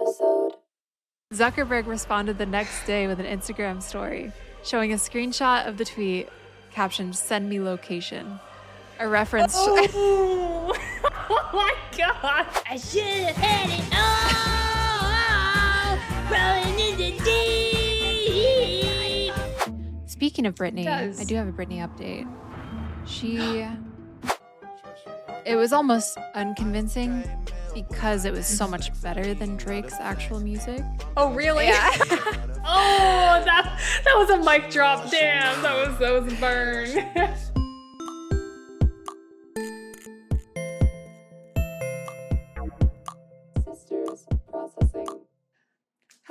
episode. Zuckerberg responded the next day with an Instagram story showing a screenshot of the tweet captioned "Send me location," a reference. To- Oh, oh my god! I should have had it all rolling in the deep. Speaking of Britney. I do have a Britney update. She. It was almost unconvincing because it was so much better than Drake's actual music. Oh really? Yeah. oh, that that was a mic drop. Damn, that was that was a burn.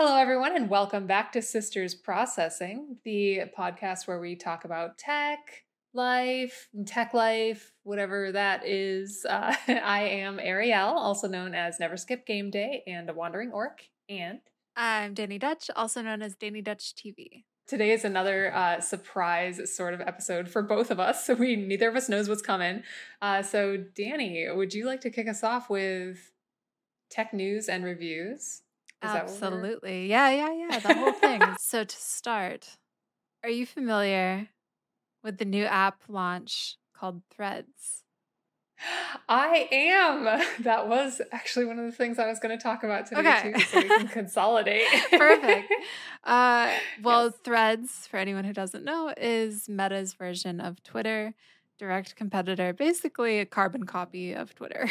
Hello, everyone, and welcome back to Sisters Processing, the podcast where we talk about tech, life, tech life, whatever that is. Uh, I am Ariel, also known as Never Skip Game Day and a Wandering Orc, and I'm Dani Dutch, also known as Dani Dutch TV. Today is another uh, surprise sort of episode for both of us. So we neither of us knows what's coming. Uh, so Dani, would you like to kick us off with tech news and reviews? Is that what we're- Absolutely. Yeah, yeah, yeah. The whole thing. so to start, are you familiar with the new app launch called Threads? I am. That was actually one of the things I was going to talk about today Okay. too, so we can consolidate. Perfect. Uh, well, Yes. Threads, for anyone who doesn't know, is Meta's version of Twitter, direct competitor, basically a carbon copy of Twitter.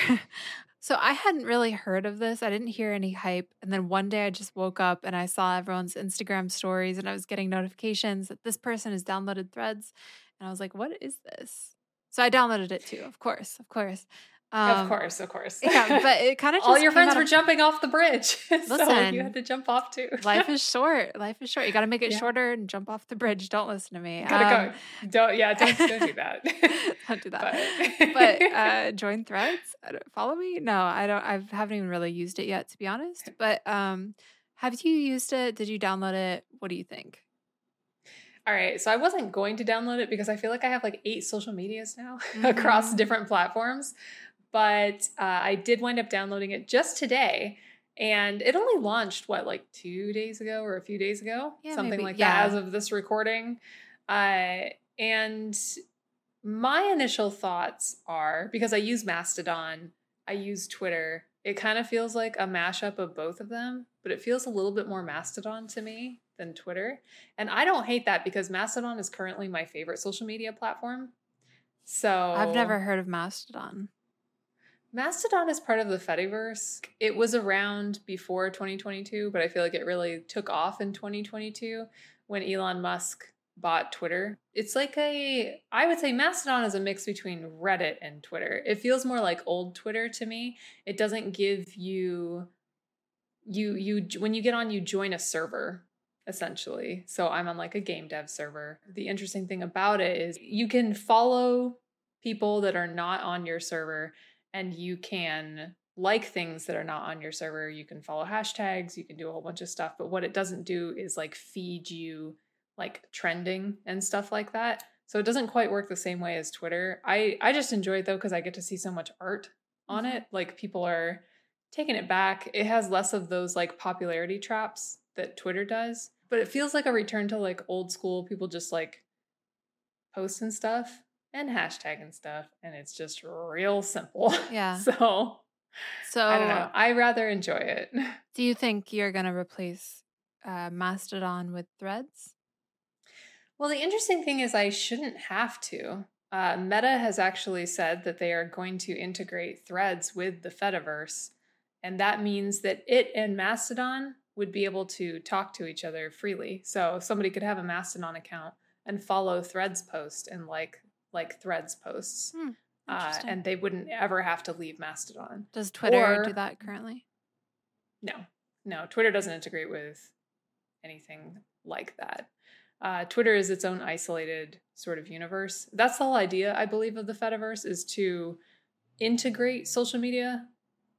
So I hadn't really heard of this. I didn't hear any hype. And then one day I just woke up and I saw everyone's Instagram stories and I was getting notifications that this person has downloaded Threads. And I was like, what is this? So I downloaded it too, of course, of course. Of Um, course, of course. Yeah, but it kind of all your friends were jumping off the bridge, so you had to jump off too. life is short. Life is short. You got to make it Yeah. shorter and jump off the bridge. Don't listen to me. Gotta Um, go. Don't yeah. Don't, don't do that. don't do that. But, But, uh, join Threads. Follow me. No, I don't. I haven't even really used it yet, to be honest. But um, have you used it? Did you download it? What do you think? All right, so I wasn't going to download it because I feel like I have like eight social medias now across Mhm. different platforms. But uh, I did wind up downloading it just today, and it only launched what like two days ago or a few days ago, Yeah, something maybe. like Yeah. that as of this recording. Uh, and my initial thoughts are because I use Mastodon, I use Twitter. It kind of feels like a mashup of both of them, but it feels a little bit more Mastodon to me than Twitter. And I don't hate that because Mastodon is currently my favorite social media platform. So I've never heard of Mastodon. Mastodon is part of the Fediverse. It was around before 2022, but I feel like it really took off in 2022 when Elon Musk bought Twitter. It's like a, I would say Mastodon is a mix between Reddit and Twitter. It feels more like old Twitter to me. It doesn't give you, you, you, when you get on, you join a server essentially. So I'm on like a game dev server. The interesting thing about it is you can follow people that are not on your server and you can like things that are not on your server. You can follow hashtags, you can do a whole bunch of stuff, but what it doesn't do is like feed you like trending and stuff like that. So it doesn't quite work the same way as Twitter. I I just enjoy it though cuz I get to see so much art on Mhm. it. Like people are taking it back. It has less of those like popularity traps that Twitter does, but it feels like a return to like old school people just like posting stuff and hashtag and stuff and it's just real simple. Yeah. so So I don't know. I rather enjoy it. do you think you're gonna replace uh, Mastodon with Threads? Well, the interesting thing is, I shouldn't have to. Uh, Meta has actually said that they are going to integrate threads with the Fediverse. And that means that it and Mastodon would be able to talk to each other freely. So somebody could have a Mastodon account and follow threads post and like like threads posts. Hmm, Uh, and they wouldn't ever have to leave Mastodon. Does Twitter or- do that currently? No, no, Twitter doesn't integrate with anything like that. Uh, Twitter is its own isolated sort of universe. That's the whole idea, I believe, of the Fediverse is to integrate social media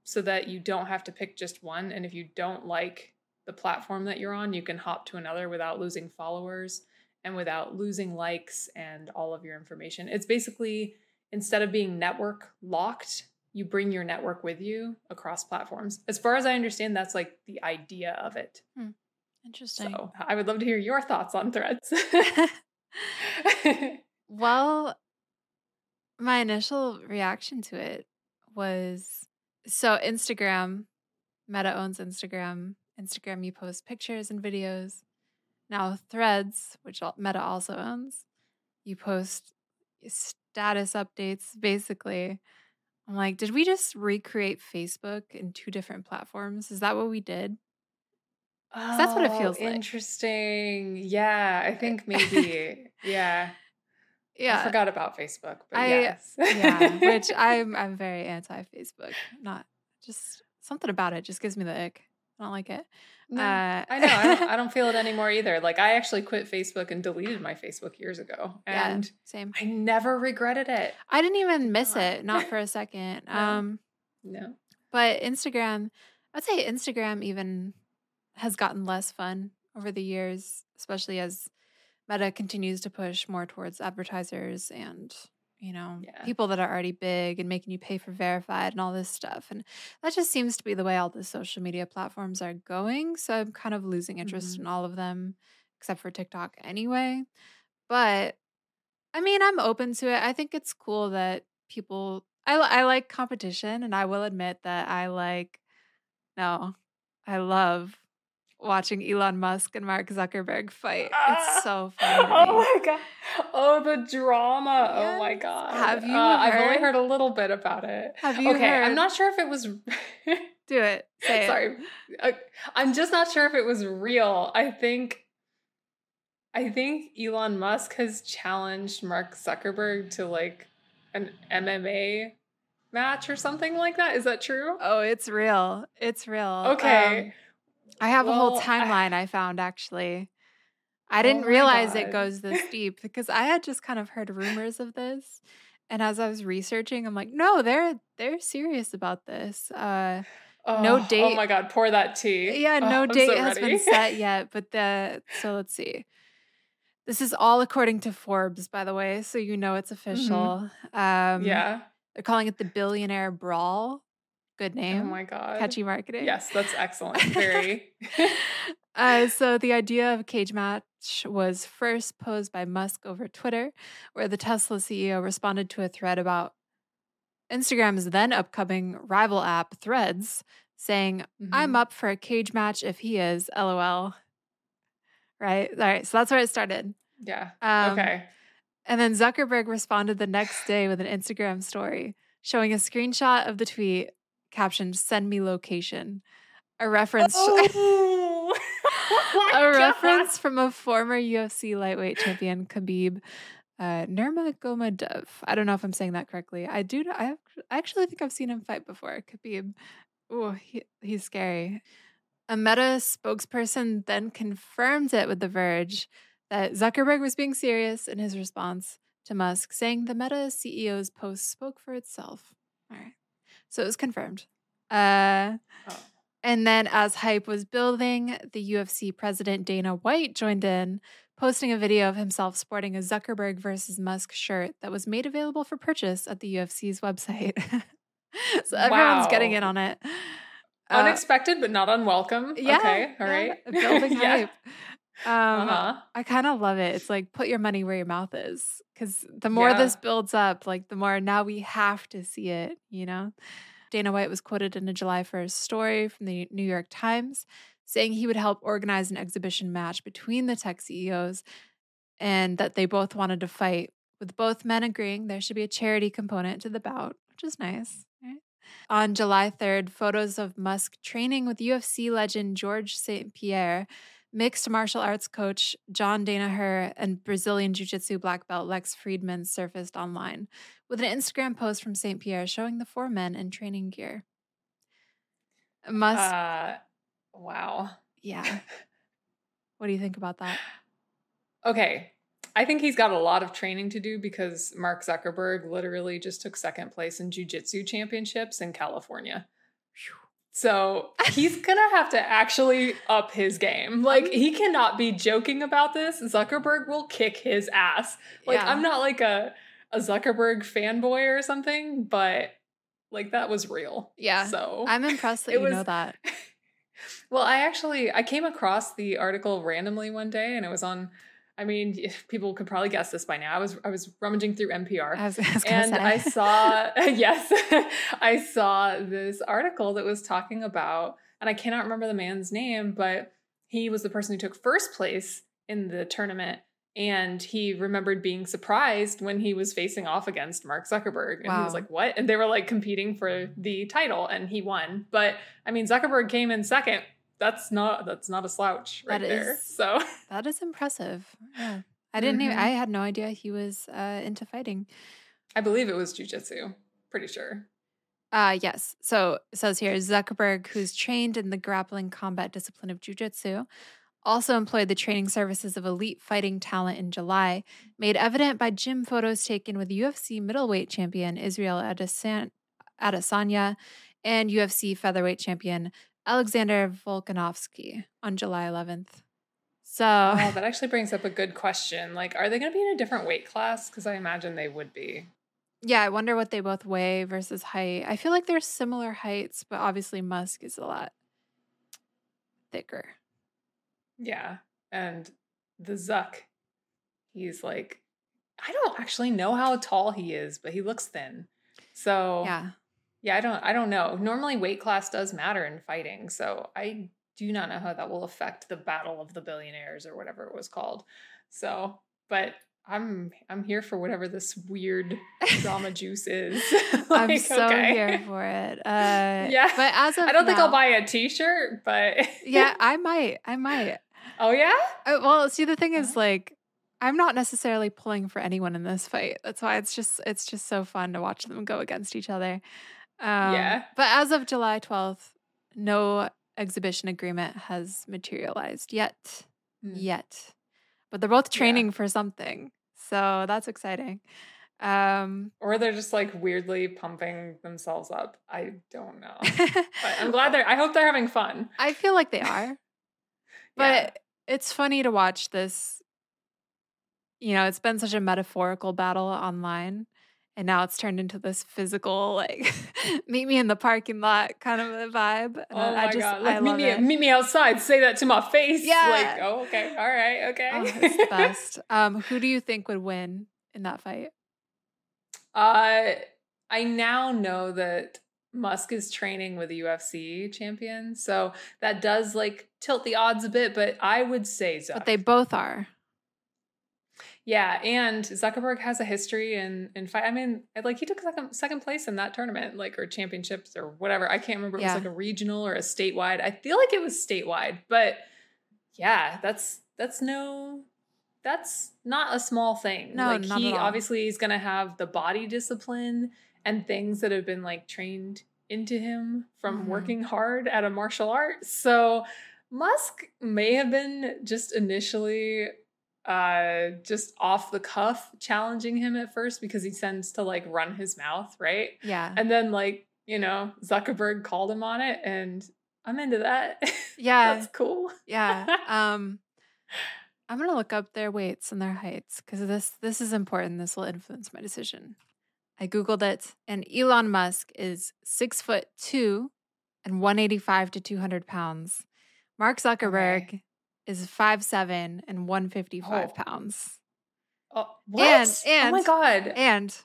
so that you don't have to pick just one. And if you don't like the platform that you're on, you can hop to another without losing followers and without losing likes and all of your information. It's basically instead of being network locked you bring your network with you across platforms. As far as I understand, that's like the idea of it. Hmm. Interesting. So I would love to hear your thoughts on threads. well, my initial reaction to it was so Instagram, Meta owns Instagram. Instagram, you post pictures and videos. Now, Threads, which Meta also owns, you post status updates basically. I'm like, did we just recreate Facebook in two different platforms? Is that what we did? Oh, that's what it Oh, feels like. Interesting. Yeah, I think maybe. yeah. Yeah. I forgot about Facebook, but I- yes. yeah, which I'm I'm very anti Facebook. Not just something about it just gives me the ick. I don't like it. No, uh, I know. I don't, I don't feel it anymore either. Like I actually quit Facebook and deleted my Facebook years ago, Yeah. and Same. I never regretted it. I didn't even miss it, not for a second. No. Um, No. but Instagram, I'd say Instagram even has gotten less fun over the years, especially as Meta continues to push more towards advertisers and you know Yeah. people that are already big and making you pay for verified and all this stuff and that just seems to be the way all the social media platforms are going so i'm kind of losing interest Mhm. in all of them except for tiktok anyway but i mean i'm open to it i think it's cool that people i, I like competition and i will admit that i like no i love watching elon musk and mark zuckerberg fight it's so fun to me. Oh my god. Oh, the drama. Oh my god. Have you Uh, I've only heard- a little bit about it. Have you okay, heard- I'm not sure if it was. do it say. Sorry, Uh, I'm just not sure if it was real. I think. I think Elon Musk has challenged Mark Zuckerberg to like an MMA match or something like that. Is that true? Oh, it's real. It's real. Okay. Um, I have a whole Well, I- timeline I found actually. I didn't Oh realize it goes this deep because I had just kind of heard rumors of this. And as I was researching, I'm like, no, they're they're serious about this. Uh no Oh, date- Oh my god, pour that tea. yeah, Oh, no I'm date so has been set yet, but the so let's see. This is all according to Forbes, by the way, so you know it's official. Um yeah. they're calling it the billionaire brawl. Good name. Oh my god. Catchy marketing. Yes, that's excellent. Very. uh, so the idea of cage match was first posed by Musk over Twitter, where the Tesla CEO responded to a thread about Instagram's then upcoming rival app, Threads, saying, I'm Mhm. up for a cage match if he is, lol. Right? All right. So that's where it started. Yeah. Um, okay. And then Zuckerberg responded the next day with an Instagram story showing a screenshot of the tweet captioned, Send me location. A reference. Oh a reference from a former UFC lightweight champion, Khabib uh, Nurmagomedov. I don't know if I'm saying that correctly. I do. I, I actually think I've seen him fight before. Khabib. Oh, he, he's scary. A Meta spokesperson then confirmed it with The Verge that Zuckerberg was being serious in his response to Musk, saying the Meta CEO's post spoke for itself. All right. So it was confirmed. Uh, Oh. and then, as hype was building, the UFC president Dana White joined in, posting a video of himself sporting a Zuckerberg versus Musk shirt that was made available for purchase at the UFC's website. so everyone's getting Wow. in on it. Uh, Unexpected, but not unwelcome. yeah, okay. All yeah, right. building hype. Um, uh-huh. I kind of love it. It's like put your money where your mouth is, because the more Yeah. this builds up, like the more now we have to see it. You know, Dana White was quoted in a July 1st story from the New York Times saying he would help organize an exhibition match between the tech CEOs and that they both wanted to fight, with both men agreeing there should be a charity component to the bout, which is nice. Right? On July 3rd, photos of Musk training with UFC legend George St. Pierre, mixed martial arts coach John Danaher, and Brazilian Jiu Jitsu black belt Lex Fridman surfaced online, with an Instagram post from St. Pierre showing the four men in training gear. Musk, Uh, wow. yeah. What do you think about that? Okay. I think he's got a lot of training to do because Mark Zuckerberg literally just took second place in jiu jitsu championships in California. So he's gonna have to actually up his game. Like he cannot be joking about this. Zuckerberg will kick his ass. Like Yeah. I'm not like a a Zuckerberg fanboy or something, but like that was real. Yeah. So I'm impressed that you know that. well, I actually I came across the article randomly one day, and it was on. I mean, people could probably guess this by now. I was I was rummaging through NPR, I was, I was and. I saw yes, I saw this article that was talking about, and I cannot remember the man's name, but he was the person who took first place in the tournament. And he remembered being surprised when he was facing off against Mark Zuckerberg. And he was like, What? And they were like competing for the title and he won. But I mean, Zuckerberg came in second. That's not that's not a slouch right That there. is- So That is impressive. Yeah. I didn't even, Mhm. I had no idea he was uh, into fighting. I believe it was jujitsu. Pretty sure. Uh, yes. So it says here Zuckerberg, who's trained in the grappling combat discipline of jujitsu, also employed the training services of elite fighting talent in July, made evident by gym photos taken with UFC middleweight champion Israel Adesan- Adesanya and UFC featherweight champion Alexander Volkanovsky on July 11th. So, Oh, that actually brings up a good question. Like, are they going to be in a different weight class? Because I imagine they would be. yeah, I wonder what they both weigh versus height. I feel like they're similar heights, but obviously Musk is a lot thicker. Yeah. And the Zuck, he's like, I don't actually know how tall he is, but he looks thin. So Yeah. Yeah, I don't I don't know. Normally weight class does matter in fighting, so I do not know how that will affect the battle of the billionaires or whatever it was called. So, but I'm I'm here for whatever this weird drama juice is. I'm so okay. here for it. Uh, Yeah. But as of I don't think I'll buy a t-shirt, but Yeah, I might. I might. oh yeah? Uh, well, see, the thing is, like, I'm not necessarily pulling for anyone in this fight. That's why it's just it's just so fun to watch them go against each other. Um, Yeah. But as of July 12th, no exhibition agreement has materialized yet. Hmm. Yet, but they're both Yeah. training for something, so that's exciting. Um, Or they're just like weirdly pumping themselves up. I don't know. But I'm glad they're I hope they're having fun. I feel like they are. But Yeah. it's funny to watch this. You know, it's been such a metaphorical battle online. And now it's turned into this physical, like, meet me in the parking lot kind of a vibe. And Oh I, my I just, god! I Like, meet love me, it. meet me outside. Say that to my face. Yeah. Like, oh, okay, all right, okay. Oh, it's the best. Um, who do you think would win in that fight? uh, I now know that Musk is training with the UFC champion, so that does like tilt the odds a bit. But I would say so. But they both are. Yeah, and Zuckerberg has a history in in fight. I mean, like he took second second place in that tournament, like or championships or whatever. I can't remember. It Yeah. was like a regional or a statewide. I feel like it was statewide, but yeah, that's that's no, that's not a small thing. No, like he obviously is gonna have the body discipline and things that have been like trained into him from Mhm. working hard at a martial art. So Musk may have been just initially uh just off the cuff challenging him at first because he tends to like run his mouth, right? Yeah. And then like, you know, Zuckerberg called him on it and I'm into that. Yeah. That's cool. Yeah. Um I'm gonna look up their weights and their heights because this this is important. This will influence my decision. I googled it, and Elon Musk is six foot two and 185 to 200 pounds. Mark Zuckerberg is five seven and 155 Oh. pounds. Oh, what? And- oh my god. And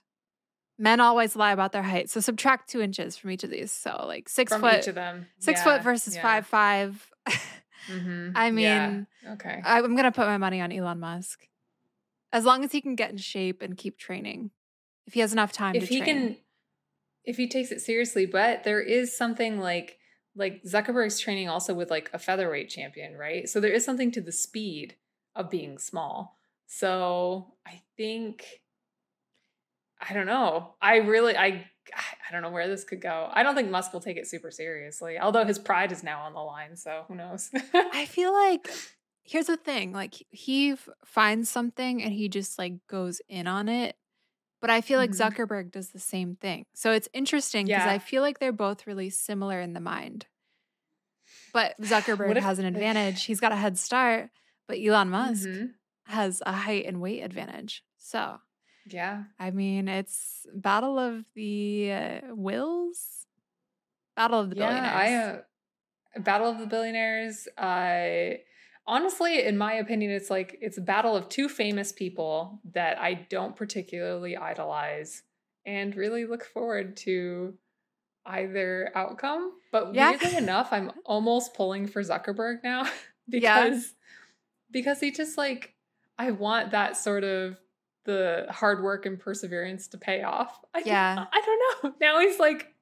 men always lie about their height, so subtract two inches from each of these. So like six From foot, each of them. six Yeah, foot versus yeah. five five. Mhm. I Yeah. mean, okay. I'm gonna put my money on Elon Musk. As long as he can get in shape and keep training. If he has enough time if to he train. can if he takes it seriously but there is something like like zuckerberg's training also with like a featherweight champion right? So there is something to the speed of being small. So i think i don't know. I really i i don't know where this could go. I don't think musk will take it super seriously although his pride is now on the line so who knows? I feel like here's the thing, like he finds something and he just like goes in on it. But I feel like Mhm. Zuckerberg does the same thing. So it's interesting because Yeah. I feel like they're both really similar in the mind. But Zuckerberg if- has an advantage. He's got a head start, but Elon Musk Mhm. has a height and weight advantage. So Yeah. I mean, it's battle of the uh, wills, battle of the billionaires. Yeah, I uh, Battle of the Billionaires. I honestly, in my opinion, it's like it's a battle of two famous people that I don't particularly idolize and really look forward to either outcome. But Yeah. weirdly enough, I'm almost pulling for Zuckerberg now Yeah. because because he just like I want that sort of the hard work and perseverance to pay off. I, Yeah. I don't know. Now he's like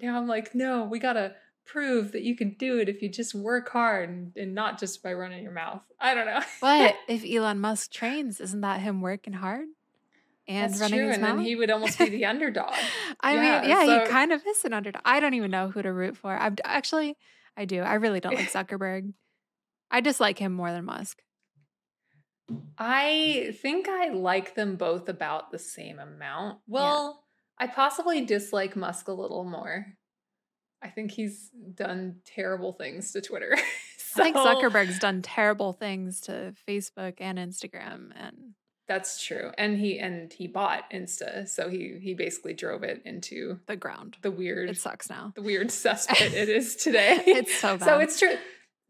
now I'm like, no, we gotta prove that you can do it if you just work hard and, and not just by running your mouth. I don't know. But if Elon Musk trains, isn't that him working hard and That's running true, his and mouth? then he would almost be the underdog. I Yeah, mean, yeah, so- he kind of is an underdog. I don't even know who to root for. I'm actually, I do. I really don't like Zuckerberg. I dislike him more than Musk. I think I like them both about the same amount. Well, I possibly dislike Musk a little more. I think he's done terrible things to Twitter. I think Zuckerberg's done terrible things to Facebook and Instagram, and That's true. And he and he bought Insta, so he he basically drove it into the ground. the weird It sucks now. the weird cesspit it is today. It's so bad. So it's true.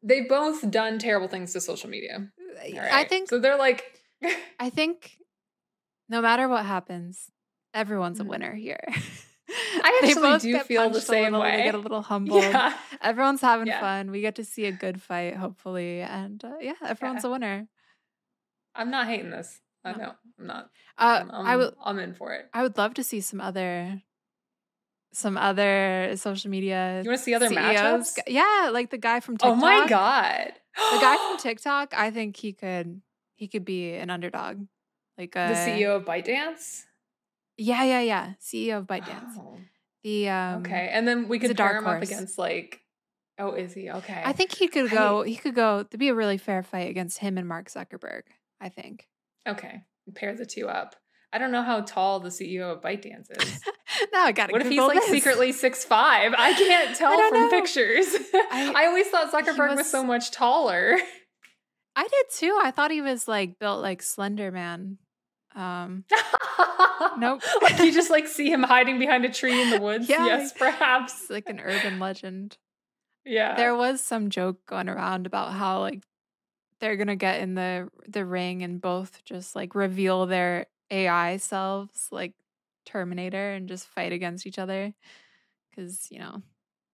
They've both done terrible things to social media. All I think so. They're like, I think no matter what happens, everyone's a Mhm. winner here. I actually do feel the same little, They way. get a little humbled. yeah, Everyone's having Yeah. fun. We get to see a good fight, hopefully, and uh, yeah, everyone's a winner. I'm not hating this. I No. know I'm not. Uh, I'm, I would, I'm in for it. I would love to see some other, some other social media. You want to see other CEOs. matchups? Yeah, like the guy from TikTok. Oh my god, the guy from TikTok. I think he could, he could be an underdog. Like a, the CEO of ByteDance. Yeah, yeah, yeah. CEO of ByteDance. Oh, The um, okay, and then we could pair him up against like. Oh, is he okay? I think he could I- go. He could go. To be a really fair fight against him and Mark Zuckerberg. I think. Okay, pair the two up. I don't know how tall the CEO of ByteDance is. now I gotta. What if he's Google like this. secretly six five? I can't tell don't from know. pictures. I- I, always thought Zuckerberg was, was- so much taller. I did too. I thought he was like built like Slender Man. Um, Nope. like you just like see him hiding behind a tree in the woods. Yeah. Yes, perhaps. it's like an urban legend. Yeah. There was some joke going around about how like they're gonna get in the the ring and both just like reveal their AI selves, like Terminator, and just fight against each other because you know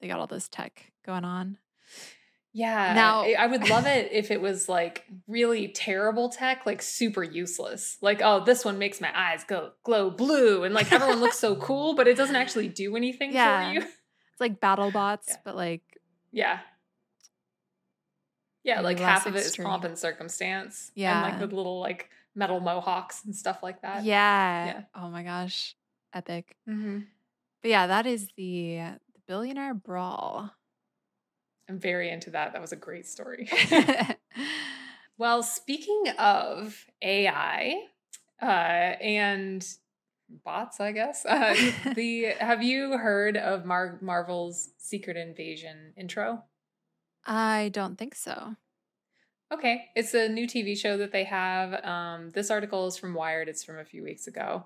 they got all this tech going on. Yeah. Now- I- would love it if it was like really terrible tech, like super useless. Like, oh, this one makes my eyes go glow blue, and like everyone looks so cool, but it doesn't actually do anything Yeah. for you. It's like battle bots, Yeah. but like Yeah. Yeah, like half of it is pomp and circumstance. And Yeah. like the little like metal mohawks and stuff like that. yeah. yeah. Oh my gosh, epic. hmm But yeah, that is the the billionaire brawl. I'm very into that. That was a great story. well, speaking of AI uh, and bots, I guess, uh, the have you heard of Mar- Marvel's Secret Invasion intro? I don't think so. Okay, it's a new TV show that they have. Um, this article is from Wired. It's from a few weeks ago,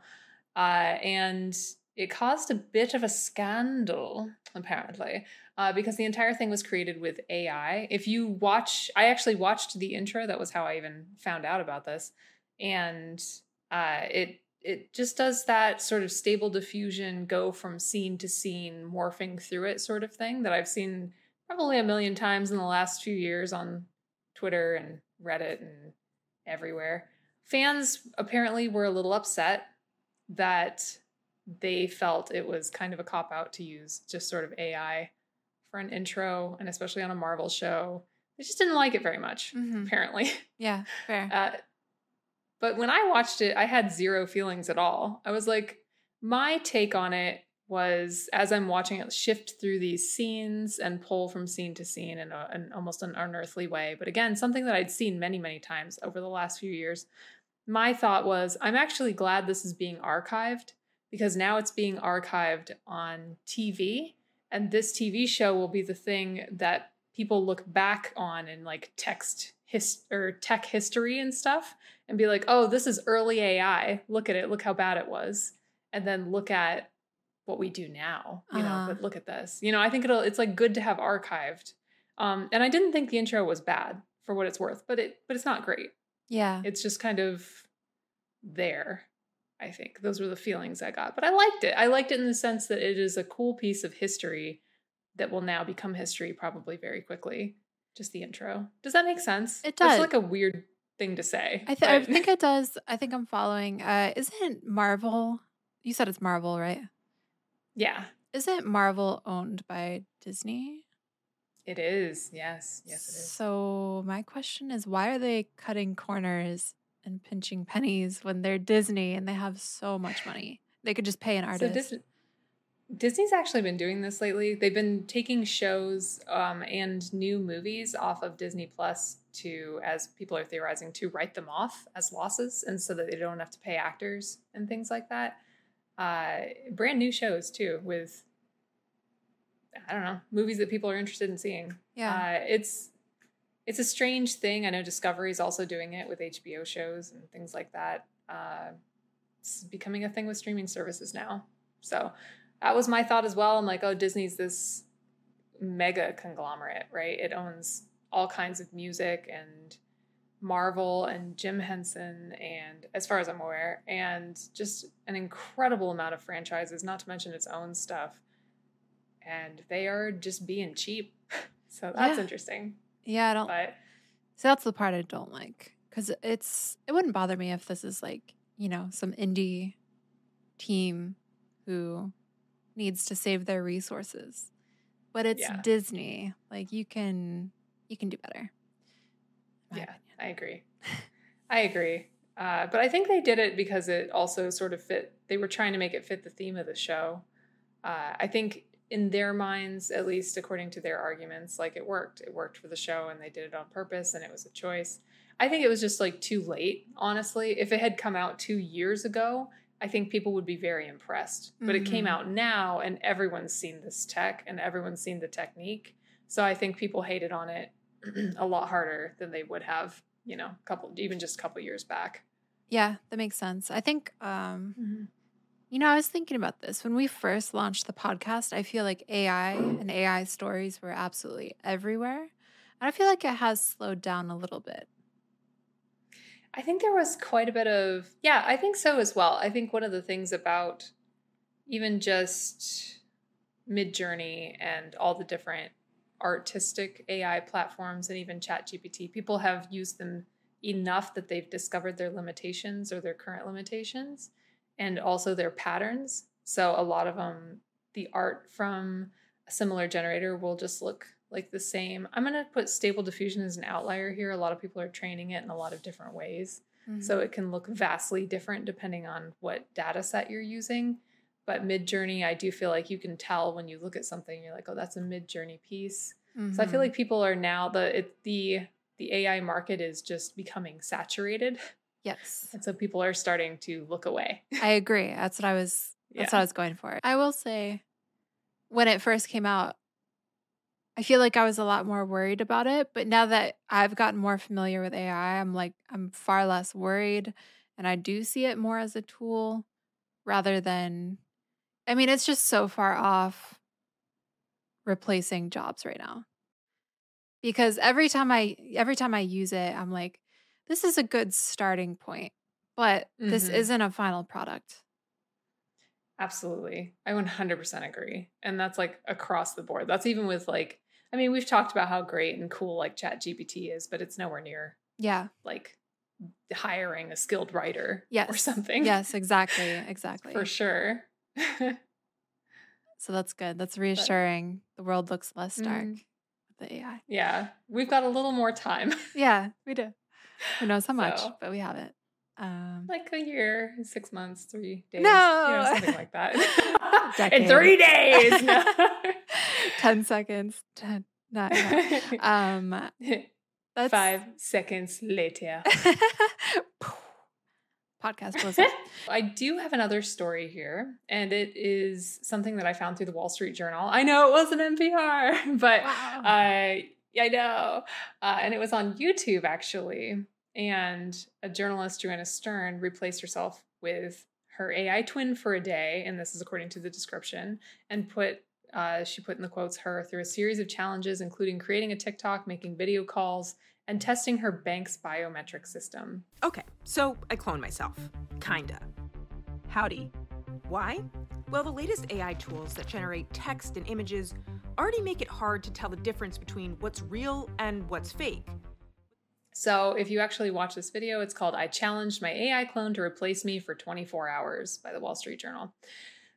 uh, and it caused a bit of a scandal apparently uh, because the entire thing was created with AI. If you watch, I actually watched the intro. That was how I even found out about this, and uh, it it just does that sort of stable diffusion, go from scene to scene, morphing through it sort of thing that I've seen probably a million times in the last few years on Twitter and Reddit and everywhere. Fans apparently were a little upset that they felt it was kind of a cop out to use just sort of AI for an intro and especially on a Marvel show. They just didn't like it very much, Mhm. apparently. Yeah, fair. Uh, but when I watched it, I had zero feelings at all. I was like, my take on it was as I'm watching it shift through these scenes and pull from scene to scene in, a, in almost an unearthly way. But again, something that I'd seen many, many times over the last few years. My thought was, I'm actually glad this is being archived because now it's being archived on TV. And this TV show will be the thing that people look back on in like text his or tech history and stuff and be like, "Oh, this is early AI. Look at it. Look how bad it was." And then look at what we do now, you know, Uh-huh. but look at this. You know, I think it'll it's like good to have archived. Um and I didn't think the intro was bad for what it's worth, but it but it's not great. Yeah. It's just kind of there. I think those were the feelings I got. But I liked it. I liked it in the sense that it is a cool piece of history that will now become history probably very quickly. Just the intro. Does that make sense? It does. It's like a weird thing to say. I, th- I think it does. I think I'm following. Uh, isn't Marvel? You said it's Marvel, right? yeah, Isn't Marvel owned by Disney? it is. Yes. Yes, it is. So my question is, why are they cutting corners and pinching pennies when they're Disney and they have so much money? They could just pay an So artist. Dis- Disney's actually been doing this lately. They've been taking shows um, and new movies off of Disney Plus to, as people are theorizing, to write them off as losses, and so that they don't have to pay actors and things like that. Uh, brand new shows too, with I don't know movies that people are interested in seeing. yeah. Uh, it's it's a strange thing. I know Discovery is also doing it with HBO shows and things like that. Uh, it's becoming a thing with streaming services now. So that was my thought as well. I'm like, oh, Disney's this mega conglomerate, right? It owns all kinds of music and Marvel and Jim Henson, and as far as I'm aware, and just an incredible amount of franchises, not to mention its own stuff. And they are just being cheap. So that's Yeah. interesting. Yeah, I don't. But So that's the part I don't like because it's it wouldn't bother me if this is like you know some indie team who needs to save their resources, but it's Yeah. Disney. Like you can you can do better. Yeah. opinion. I agree. I agree. Uh, but I think they did it because it also sort of fit. They were trying to make it fit the theme of the show. Uh, I think in their minds, at least according to their arguments, like it worked. It worked for the show, and they did it on purpose, and it was a choice. I think it was just like too late, honestly. If it had come out two years ago, I think people would be very impressed. But it came Mhm. out now, and everyone's seen this tech, and everyone's seen the technique. So I think people hated on it a lot harder than they would have, you know, a couple even just a couple years back. Yeah, that makes sense. I think um You know, I was thinking about this. When we first launched the podcast, I feel like AI and AI stories were absolutely everywhere. And I feel like it has slowed down a little bit. I think there was quite a bit of yeah, I think so as well. I think one of the things about even just Midjourney and all the different artistic AI platforms and even ChatGPT, people have used them enough that they've discovered their limitations or their current limitations and also their patterns. So a lot of them, the art from a similar generator will just look like the same. I'm going to put stable diffusion as an outlier here. A lot of people are training it in a lot of different ways. So it can look vastly different depending on what data set you're using. But Midjourney, I do feel like you can tell when you look at something, you're like, oh, that's a Midjourney piece. So I feel Mhm. like people are now the it, the the AI market is just becoming saturated, yes, and so people are starting to look away. I agree. That's what I was. That's Yeah. what I was going for. I will say, when it first came out, I feel like I was a lot more worried about it. But now that I've gotten more familiar with AI, I'm like I'm far less worried, and I do see it more as a tool rather than. I mean, it's just so far off replacing jobs right now. Because every time I every time I use it, I'm like, this is a good starting point, but this Mhm. isn't a final product. Absolutely. I 100% agree. And that's like across the board. That's even with like, I mean, we've talked about how great and cool like ChatGPT is, but it's nowhere near Yeah. like hiring a skilled writer Yes. or something. Yes, exactly. Exactly. For sure. So that's good. That's reassuring. The world looks less dark Mhm. with the AI. yeah. We've got a little more time. Yeah, we do. Who knows how much, So- but we have it. Um, like a year, six months, three days. You No! know, something like that. In three days. No. 10 seconds. 10, nine, um, that's Five seconds later. Podcast closes. I do have another story here, and it is something that I found through the Wall Street Journal. I know it wasn't NPR, but Wow. uh, Yeah, I know. Uh, and it was on YouTube actually. And a journalist, Joanna Stern, replaced herself with her AI twin for a day, and this is according to the description, and put uh, she put in the quotes her through a series of challenges, including creating a TikTok, making video calls, and testing her bank's biometric system. Okay, so I clone myself. Kinda. Howdy. Why? Well, the latest AI tools that generate text and images already make it hard to tell the difference between what's real and what's fake. So, if you actually watch this video, it's called I Challenged My AI Clone to Replace Me for 24 Hours by the Wall Street Journal.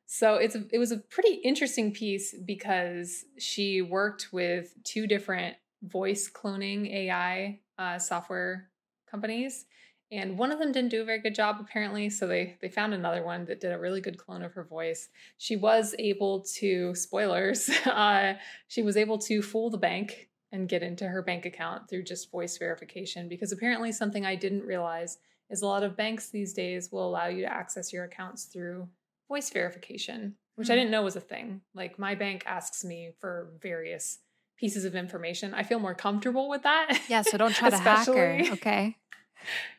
So, it's a, it was a pretty interesting piece because she worked with two different voice cloning AI uh, software companies. And one of them didn't do a very good job, apparently. So they they found another one that did a really good clone of her voice. She was able to spoilers. Uh, she was able to fool the bank and get into her bank account through just voice verification. Because apparently, something I didn't realize is a lot of banks these days will allow you to access your accounts through voice verification, which I Hmm. didn't know was a thing. Like my bank asks me for various pieces of information. I feel more comfortable with that. Yeah, so don't try to hack her. Okay.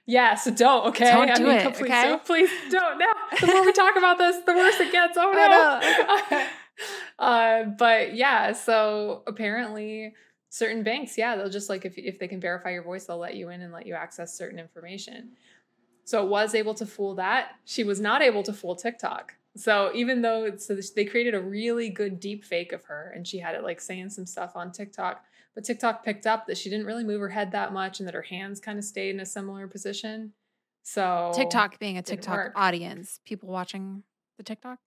Yeah, so don't, okay? Don't do it, please okay? don't. Please don't. Now, The more we talk about this, the worse it gets. Oh, Oh, no. uh, but yeah, so apparently certain banks, yeah, they'll just like, if, if they can verify your voice, they'll let you in and let you access certain information. So it was able to fool that. She was not able to fool TikTok. So even though so they created a really good deep fake of her and she had it like saying some stuff on TikTok, but TikTok picked up that she didn't really move her head that much and that her hands kind of stayed in a similar position. So TikTok being a TikTok audience, people watching the TikTok.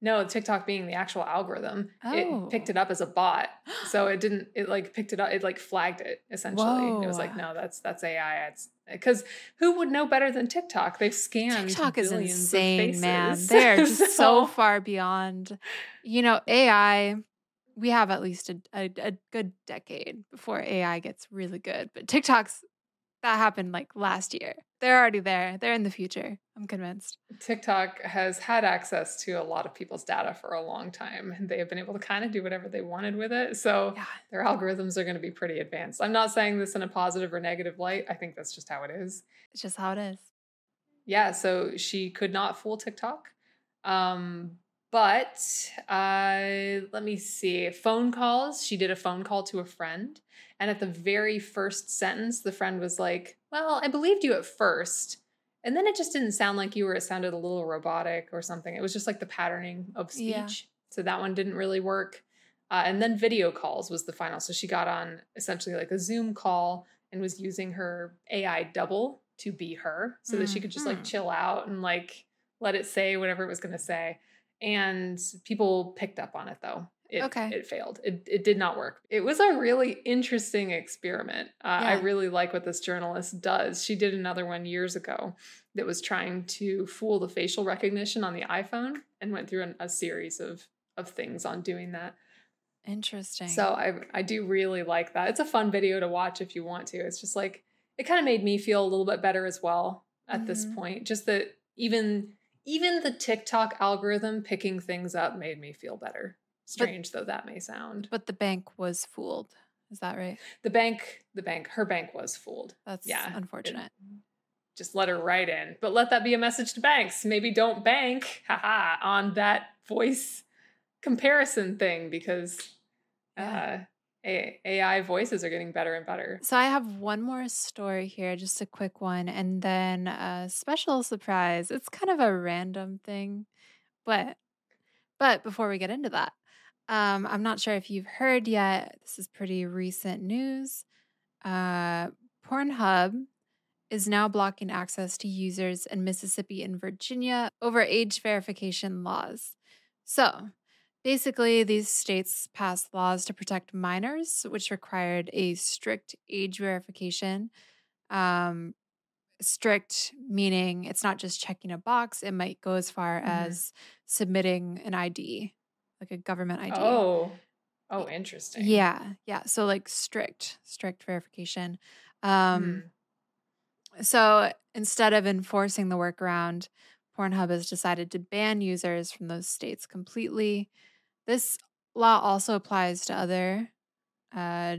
No, TikTok being the actual algorithm, Oh. it picked it oh. up as a bot. So it didn't. It like picked it up. It like flagged it essentially. It was like, no, that's that's AI. It's because who would know better than TikTok? They've scanned. TikTok is insane, man. They're just so So- far beyond. You know, AI. We have at least a, a, a good decade before AI gets really good. But TikTok's that happened like last year. They're already there. They're in the future. I'm convinced. TikTok has had access to a lot of people's data for a long time, and they have been able to kind of do whatever they wanted with it. So Yeah. their algorithms are going to be pretty advanced. I'm not saying this in a positive or negative light. I think that's just how it is. It's just how it is. yeah, so she could not fool TikTok. Um, but uh, let me see. Phone calls. She did a phone call to a friend. And at the very first sentence, the friend was like, Well, I believed you at first. And then it just didn't sound like you were. It sounded a little robotic or something. It was just like the patterning of speech. Yeah. So that one didn't really work. Uh, and then video calls was the final. So she got on essentially like a Zoom call and was using her AI double to be her so that she could just like Mhm. chill out and like let it say whatever it was going to say. And people picked up on it though. It, Okay. It failed. It, it did not work. It was a really interesting experiment. Uh, I really like what this journalist does. She did another one years ago that was trying to fool the facial recognition on the iPhone and went through an, a series of of things on doing that. Interesting. So I I do really like that. It's a fun video to watch if you want to. It's just like it kind of made me feel a little bit better as well at this Mhm. point. Just that even even the TikTok algorithm picking things up made me feel better. Strange though that may sound. but the bank was fooled. Is that right? The bank, the bank, her bank was fooled. That's Yeah, it- unfortunate. Just let her right in. But let that be a message to banks. Maybe don't bank, haha, on that voice comparison thing because Yeah. uh, AI voices are getting better and better. So I have one more story here, just a quick one, and then a special surprise. It's kind of a random thing, but but before we get into that, um, I'm not sure if you've heard yet. This is pretty recent news. Uh, Pornhub is now blocking access to users in Mississippi and Virginia over age verification laws. So, basically, these states passed laws to protect minors, which required a strict age verification. Um, strict meaning it's not just checking a box, it might go as far Mhm. as submitting an ID, like a government ID. Oh, oh, interesting. Yeah, yeah. So like strict, strict verification. Um, Hmm. so instead of enforcing the workaround, Pornhub has decided to ban users from those states completely. This law also applies to other uh,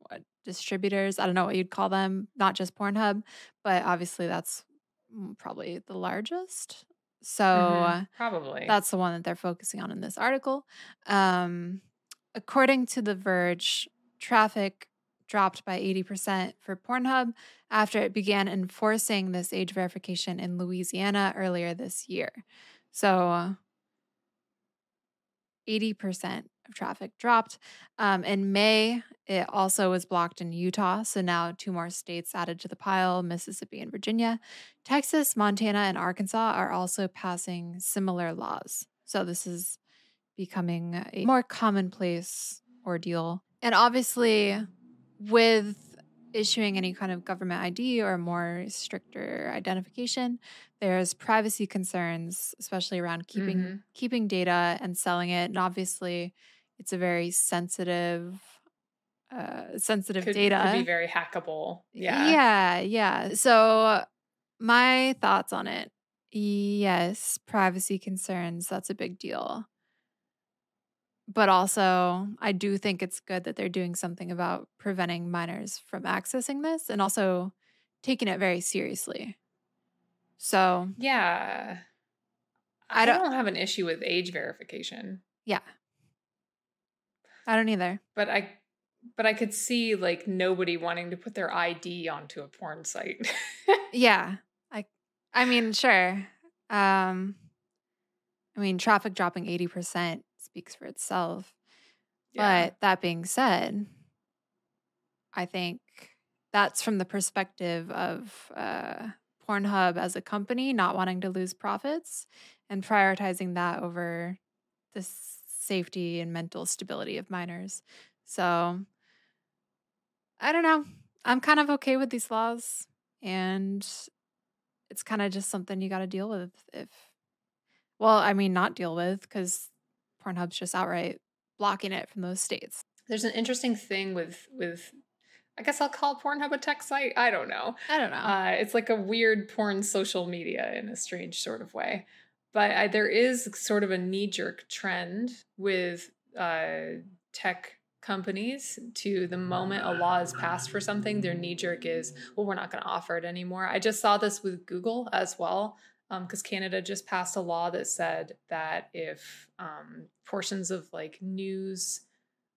what, distributors. I don't know what you'd call them, not just Pornhub, but obviously that's probably the largest. So Mhm, probably. that's the one that they're focusing on in this article. Um, according to The Verge, traffic dropped by 80% for Pornhub after it began enforcing this age verification in Louisiana earlier this year. So 80% of traffic dropped. Um, in May, it also was blocked in Utah. So now two more states added to the pile Mississippi and Virginia. Texas, Montana, and Arkansas are also passing similar laws. So this is becoming a more commonplace ordeal. And obviously, with issuing any kind of government ID or more stricter identification, there's privacy concerns, especially around keeping Mhm. keeping data and selling it. And obviously, it's a very sensitive, uh, sensitive could, data. could be very hackable. Yeah. Yeah, yeah. So my thoughts on it. Yes, privacy concerns, that's a big deal. But also, I do think it's good that they're doing something about preventing minors from accessing this and also taking it very seriously. So, Yeah. I I don't- don't have an issue with age verification, yeah. I don't either. but I but I could see like nobody wanting to put their ID onto a porn site. Yeah. I I mean, sure. Um I mean, traffic dropping 80% speaks for itself. Yeah. But that being said, I think that's from the perspective of uh, Pornhub as a company not wanting to lose profits and prioritizing that over the safety and mental stability of minors. So I don't know. I'm kind of okay with these laws, and it's kind of just something you got to deal with. If, well, I mean, not deal with because Pornhub's just outright blocking it from those states. There's an interesting thing with with I guess I'll call Pornhub a tech site. I don't know. I don't know. Uh, it's like a weird porn social media in a strange sort of way. But I, there is sort of a knee jerk trend with uh, tech companies to the moment a law is passed for something, their knee jerk is, well, we're not going to offer it anymore. I just saw this with Google as well, because Canada just passed a law that said that if um, portions of like news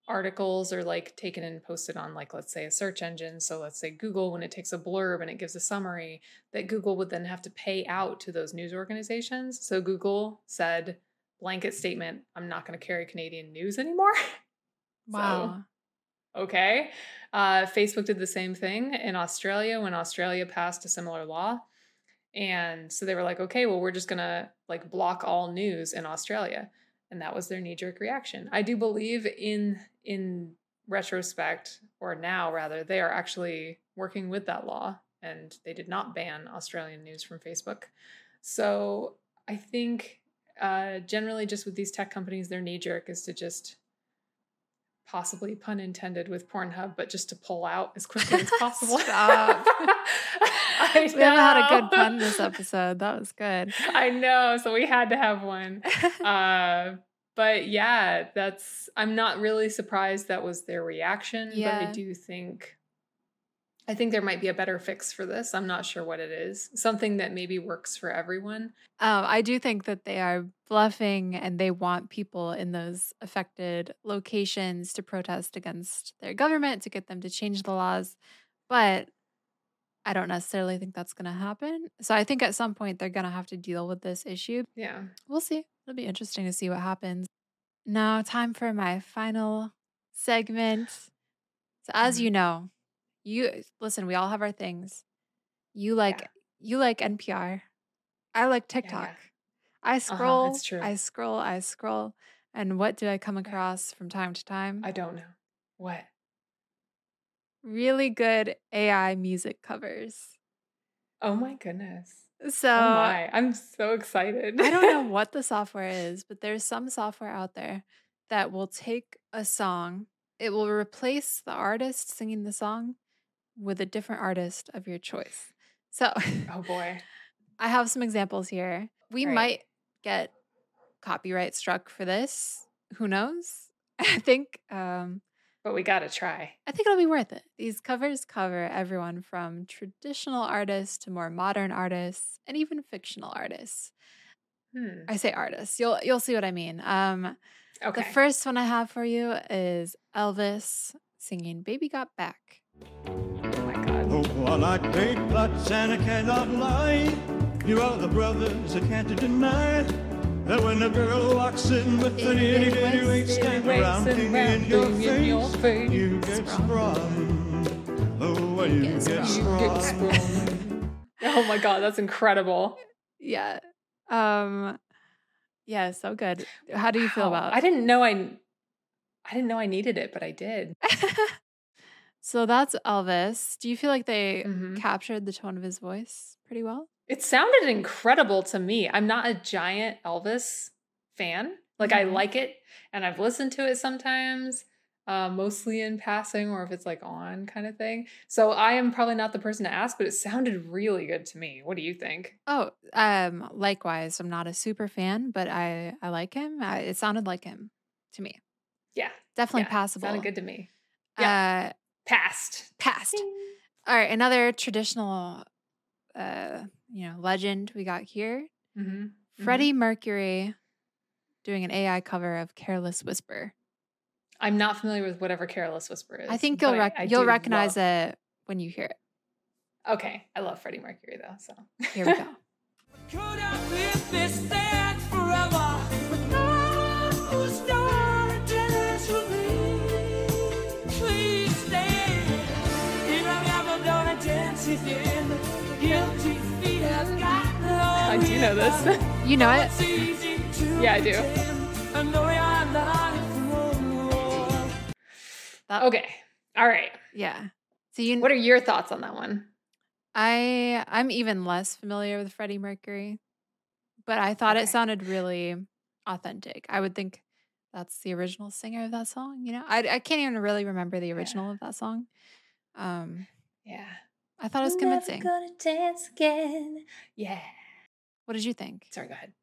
articles are like taken and posted on like let's say a search engine so let's say google when it takes a blurb and it gives a summary that google would then have to pay out to those news organizations. So google said blanket statement i'm not going to carry canadian news anymore. Wow. okay. Uh, facebook did the same thing in australia when australia passed a similar law and so they were like okay well we're just going to like block all news in australia. And that was their knee-jerk reaction. I do believe in in retrospect or now rather they are actually working with that law and they did not ban australian news from facebook. So i think uh, generally just with these tech companies their knee-jerk is to just possibly pun intended with pornhub but just to pull out as quickly as possible Stop. I we haven't had a good pun this episode. That was good. I know, so we had to have one. Uh, but yeah, that's. I'm not really surprised that was their reaction, but I do think. I think there might be a better fix for this. I'm not sure what it is. Something that maybe works for everyone. Um, I do think that they are bluffing and they want people in those affected locations to protest against their government to get them to change the laws. But I don't necessarily think that's going to happen. So I think at some point they're going to have to deal with this issue. Yeah. We'll see. It'll be interesting to see what happens. Now, time for my final segment. So, as you know, you eh, listen, we all have our things. You like Yeah. you like NPR. I like yeah. TikTok. I uh-huh, scroll, it's true. I scroll, I scroll. And what do I come across from time to time? I don't know. What? really good AI music covers. Oh my goodness. Oh so oh my. I'm so excited. I don't know what the software is, but there's some software out there that will take a song, it will replace the artist singing the song with a different artist of your choice. So oh boy. I have some examples here. We Right. might get copyright struck for this. Who knows? I think um but we got to try. I think it'll be worth it. These covers cover everyone from traditional artists to more modern artists and even fictional artists. Hmm. I say artists. You'll you'll see what I mean. Um Okay. the first one I have for you is Elvis singing Baby Got Back. My God. While I take plots and I cannot lie, you are the brothers I can't deny. That when a girl walks in with an itty bitty waist and around Waist thing and in your round in your face, face. you get sprung. Oh, well, you Get get sprung. Get sprung. sprung. oh my God, that's incredible. Yeah. Um yeah, so good. How do you feel Wow. about I didn't know I I didn't know I needed it, but I did. so that's Elvis. Do you feel like they Mhm. captured the tone of his voice pretty well? It sounded incredible to me. I'm not a giant Elvis fan. Like I Mhm. like it and I've listened to it sometimes, uh, mostly in passing or if it's like on kind of thing. So I am probably not the person to ask, but it sounded really good to me. What do you think? Oh, um, likewise. I'm not a super fan, but I I like him. I, it sounded like him to me. Yeah, Definitely yeah, passable. Sounded good to me. Uh, Passed. passed. All right, another traditional, uh, you know, legend we got here. Mm-hmm. Freddie Mercury doing an AI cover of "Careless Whisper." I'm not familiar with whatever Careless Whisper is. I think you'll rec- I you'll recognize love- it when you hear it. Okay, I love Freddie Mercury though. So Here we go. I do know this. You know it. It's easy to Yeah, I do. pretend. I know you're not wrong. That, okay, all right. Yeah. So you, What are your thoughts on that one? I I'm even less familiar with Freddie Mercury, but I thought Okay. it sounded really authentic. I would think that's the original singer of that song. You know, I I can't even really remember the original of that song. Um, Yeah. I thought it was convincing. gonna dance again. Yeah. What did you think? Sorry, go ahead.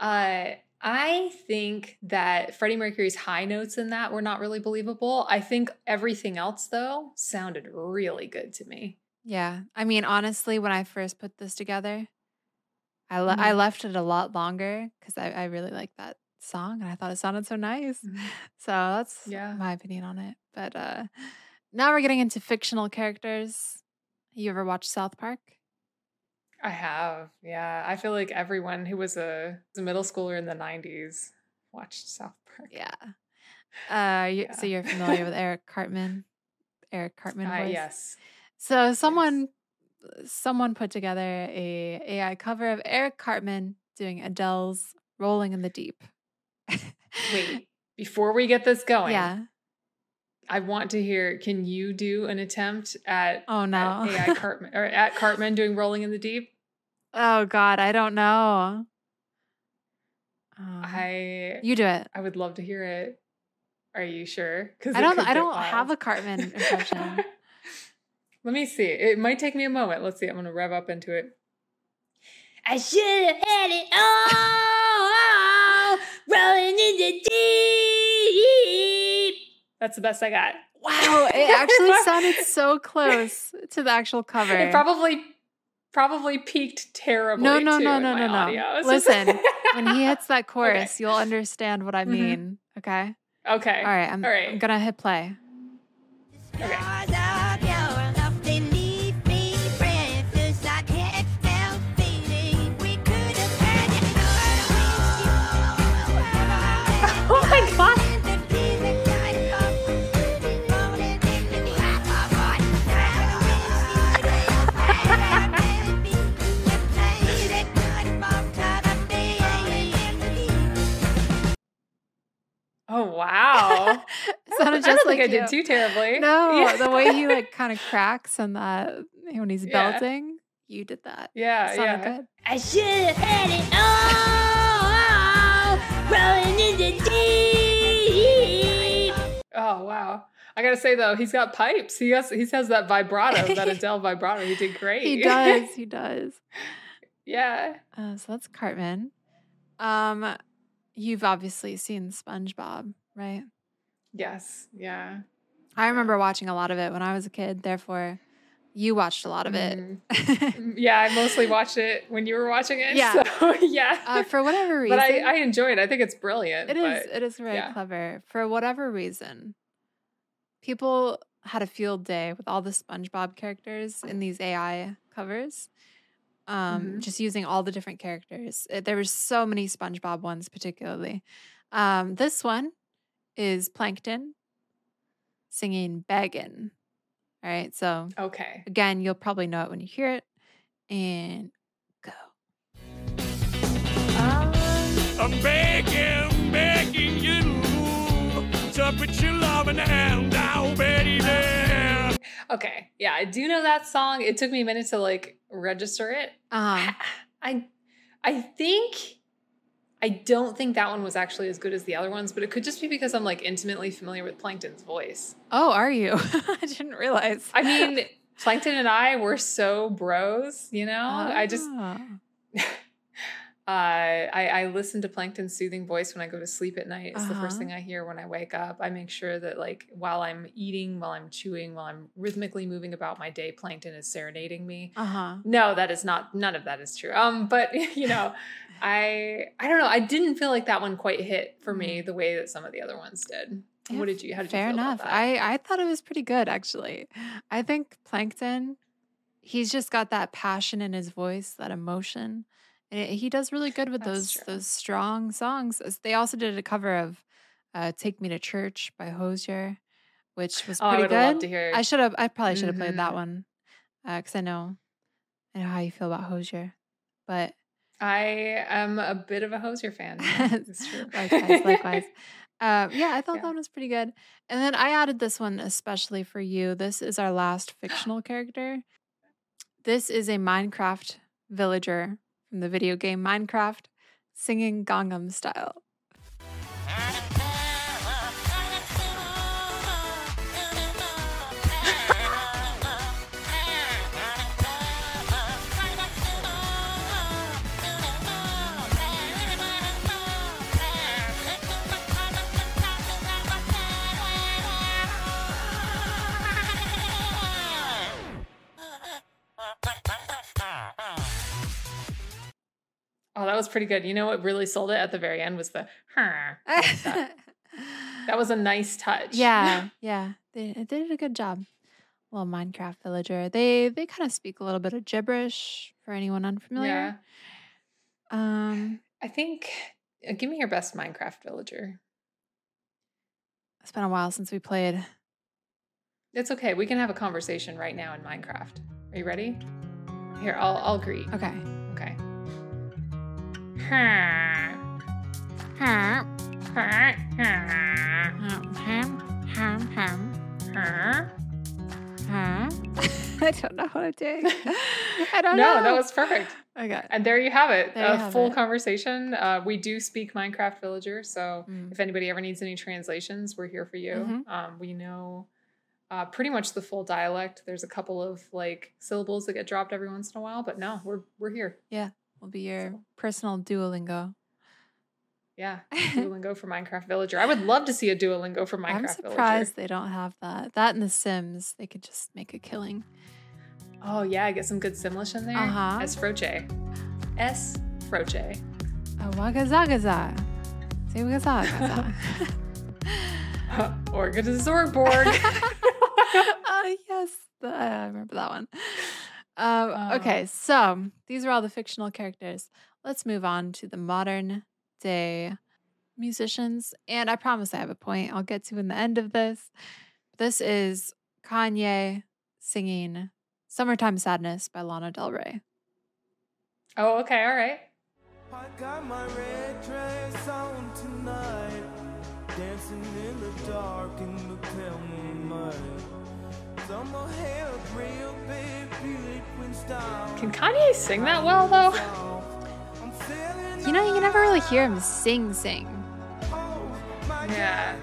Uh, I think that Freddie Mercury's high notes in that were not really believable. I think everything else, though, sounded really good to me. Yeah, I mean, honestly, when I first put this together, I le- I Mhm. left it a lot longer because I I really liked that song and I thought it sounded so nice. So that's Yeah. my opinion on it. But uh now we're getting into fictional characters. You ever watch South Park? I have. Yeah. I feel like everyone who was a, was a middle schooler in the 90s watched South Park. Yeah. Uh you, so you're familiar with Eric Cartman? Eric Cartman Uh, yes. So someone someone put together a AI cover of Eric Cartman doing Adele's Rolling in the Deep. Wait, before we get this going, Yeah. I want to hear can you do an attempt at, Oh at no. AI Cartman or at Cartman doing Rolling in the Deep? oh god, I don't know. Um, I you do it. I would love to hear it. Are you sure? Because I don't I don't have a Cartman impression. Let me see. It might take me a moment. Let's see. I'm gonna rev up into it. I should have had it all rolling in the deep. That's the best I got. Wow, it actually sounded so close to the actual cover. It probably probably peaked terribly. No, no, no, no, no, no. audio. Listen, when he hits that chorus, you'll understand what I Mhm. mean. Okay. okay. All right. I'm, All right. I'm gonna hit play. Okay. Oh wow. It sounded I just don't like think I did too terribly. No, Yeah. the way he like kind of cracks and that when he's Yeah. belting, you did that. Yeah, It sounded yeah. good. I should have had it all rolling in the deep. Oh wow. I gotta say though, he's got pipes. He has he has that vibrato, that Adele vibrato. He did great. He does. He does. yeah. Uh, so that's Cartman. Um, you've obviously seen SpongeBob, right? Yes. Yeah. I remember watching a lot of it when I was a kid. Therefore, you watched a lot of it. Mm, Yeah, I mostly watched it when you were watching it. Yeah. So, yeah. uh, for whatever reason, but I, I enjoy it. I think it's brilliant. It is. but- It is very yeah. clever. For whatever reason, people had a field day with all the SpongeBob characters in these AI covers. Um, Mhm. just using all the different characters. Uh, There were so many SpongeBob ones, particularly. Um, this one is Plankton singing "Beggin." All right, so Okay. again, you'll probably know it when you hear it. And go. I'm begging, begging you to put your loving hand down, baby. Okay. Yeah, I do know that song. It took me a minute to like register it. Uh-huh. I I think I don't think that one was actually as good as the other ones, but it could just be because I'm like intimately familiar with Plankton's voice. Oh, are you? I didn't realize. I mean, Plankton and I were so bros, you know? I just Ah. uh, I, I listen to Plankton's soothing voice when I go to sleep at night. It's the first Uh-huh. thing I hear when I wake up. I make sure that like while I'm eating, while I'm chewing, while I'm rhythmically moving about my day, Plankton is serenading me. Uh-huh. No, that is not none of that is true. Um, but you know, I I don't know. I didn't feel like that one quite hit for me the way that some of the other ones did. Yeah, what did you? How did Fair you feel enough. about that? I I thought it was pretty good actually. I think Plankton, he's just got that passion in his voice, that emotion. And it- he does really good with That's those true. those strong songs. They also did a cover of uh, "Take Me to Church" by Hozier, which was oh, I pretty would good. to hear. I should have. I probably should have played that Mhm. one because I know, I know how you feel about Hozier. But I am a bit of a Hozier fan. yeah, likewise, likewise. Uh, yeah, I thought Yeah. that one was pretty good. And then I added this one especially for you. This is our last fictional character. This is a Minecraft villager from the video game Minecraft singing Gangnam Style. Was pretty good. You know what really sold it at the very end was the "Huh." that. Was a nice touch. yeah, yeah, they, they did a good job. Little Minecraft villager. They they kind of speak a little bit of gibberish for anyone unfamiliar. yeah. Um, I think. uh, give me your best Minecraft villager. it's been a while since we played. It's okay. We can have a conversation right now in Minecraft. Are you ready? Here, I'll I'll greet. Okay. I don't know what I'm doing. I don't No, know. No, that was perfect. okay. And there you have it. There a full it. conversation. Uh, we do speak Minecraft Villager, so Mm. if anybody ever needs any translations, we're here for you. Mhm. Um, we know uh, pretty much the full dialect. There's a couple of like syllables that get dropped every once in a while, but no, we're we're here. Will be your So- personal Duolingo. Yeah, Duolingo for Minecraft Villager. I would love to see a Duolingo for Minecraft I'm Villager. surprised they don't have that. That and The Sims, they could just make a killing. Oh yeah, I get some good Simlish in there. Uh-huh. S Froche. S Froche. Oh, wagazagaza. Say wagazagaza. or get a Zorgborg. oh, yes. I remember that one. Um, Uh. okay, so these are all the fictional characters. Let's move on to the modern day musicians. And I promise I have a point I'll get to in the end of this. This is Kanye singing Summertime Sadness by Lana Del Rey. oh, okay, all right. I got my red dress on tonight, dancing in the dark in the pale moonlight. Can Kanye sing that well though? You know, you never really hear him sing, sing, oh Yeah.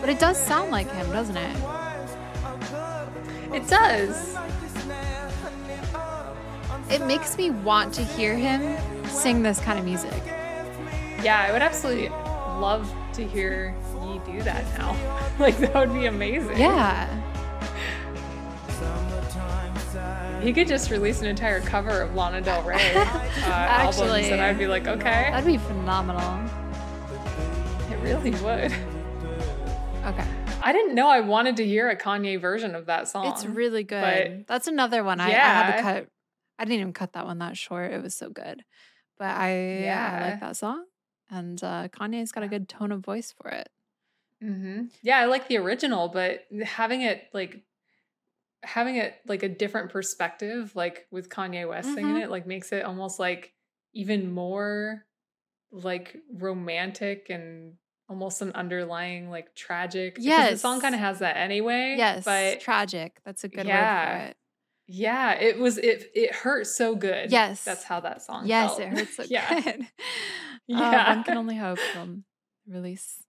But it does sound like him, doesn't it? wise. I love It does. like this now, honey, I'm It makes me want to hear him sing this kind of music. Yeah, I would absolutely love to hear Ye do do that now. like that would be amazing. Yeah. He could just release an entire cover of Lana Del Rey uh, albums, Actually, and I'd be like, okay, That'd be phenomenal. it really would. Okay. I didn't know I wanted to hear a Kanye version of that song. It's really good. That's another one I, I had to cut. I didn't even cut that one that short. It was so good. But I, I Yeah. like that song. And uh, Kanye's got a good tone of voice for it. hmm Yeah, I like the original, but having it like having it like a different perspective, like with Kanye West singing Mhm. it, like makes it almost like even more like romantic and almost an underlying like tragic. because the song kind of has that anyway. Yes. but tragic. That's a good word Yeah. for it. yeah, it was it it hurt so good. Yes. that's how that song. Yes, felt. it hurts so yeah, good. Yeah. one can only hope they'll release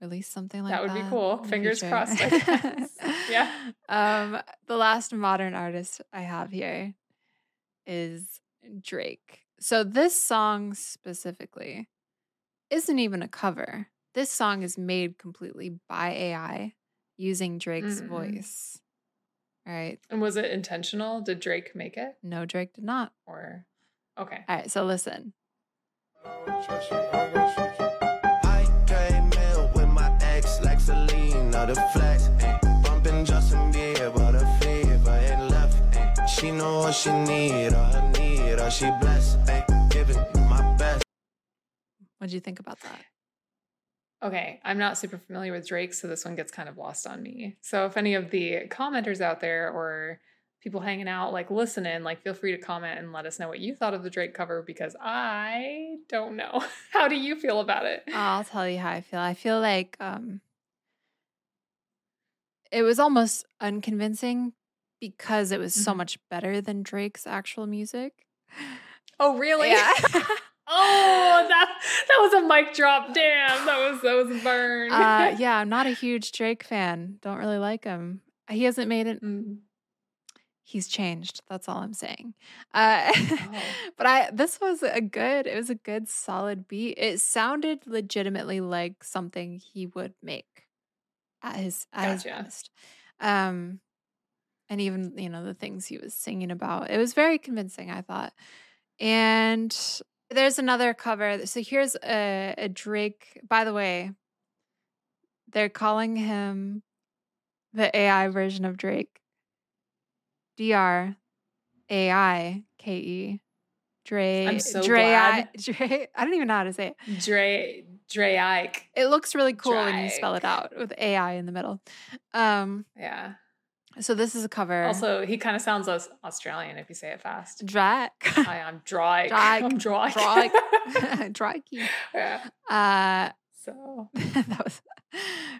release something like That that. would be cool. Fingers future. crossed, I guess. Yeah. Um, the last modern artist I have here is Drake. So this song specifically isn't even a cover. This song is made completely by AI using Drake's Mm. voice. All right. And was it intentional? Did Drake make it No, Drake did not. or? Okay. All right. So listen. Selena, the flex. Ain't eh. bumping Justin Bieber, the fever ain't left. Ain't she know what she need, or her need, or she blessed. Ain't giving you my best. What do you think about that? Okay, I'm not super familiar with Drake, so this one gets kind of lost on me. So if any of the commenters out there or people hanging out, like listening, like feel free to comment and let us know what you thought of the Drake cover because I don't know. How do you feel about it? I'll tell you how I feel. I feel like um it was almost unconvincing because it was so Mhm. much better than Drake's actual music. Oh, really? Yeah. oh, that that was a mic drop. Damn, that was that was a burn. uh yeah, I'm not a huge Drake fan. Don't really like him. He hasn't made it Mm. he's changed. That's all I'm saying. Uh Oh. but I this was a good it was a good solid beat. It sounded legitimately like something he would make at his at his Gotcha. best. Um and even you know the things he was singing about. It was very convincing, I thought. And there's another cover. So here's a, a Drake. By the way, they're calling him the AI version of Drake. D R A I K E. Dre. I'm so Dre, glad. Dre. I don't even know how to say it. Dre Dre Ike. It looks really cool when you spell it out with AI in the middle. Um, Yeah. so this is a cover. Also, he kind of sounds Australian if you say it fast. Drake. Hi, I'm Drake. Drake. I'm Drake. Drake. Yeah. Uh, So that was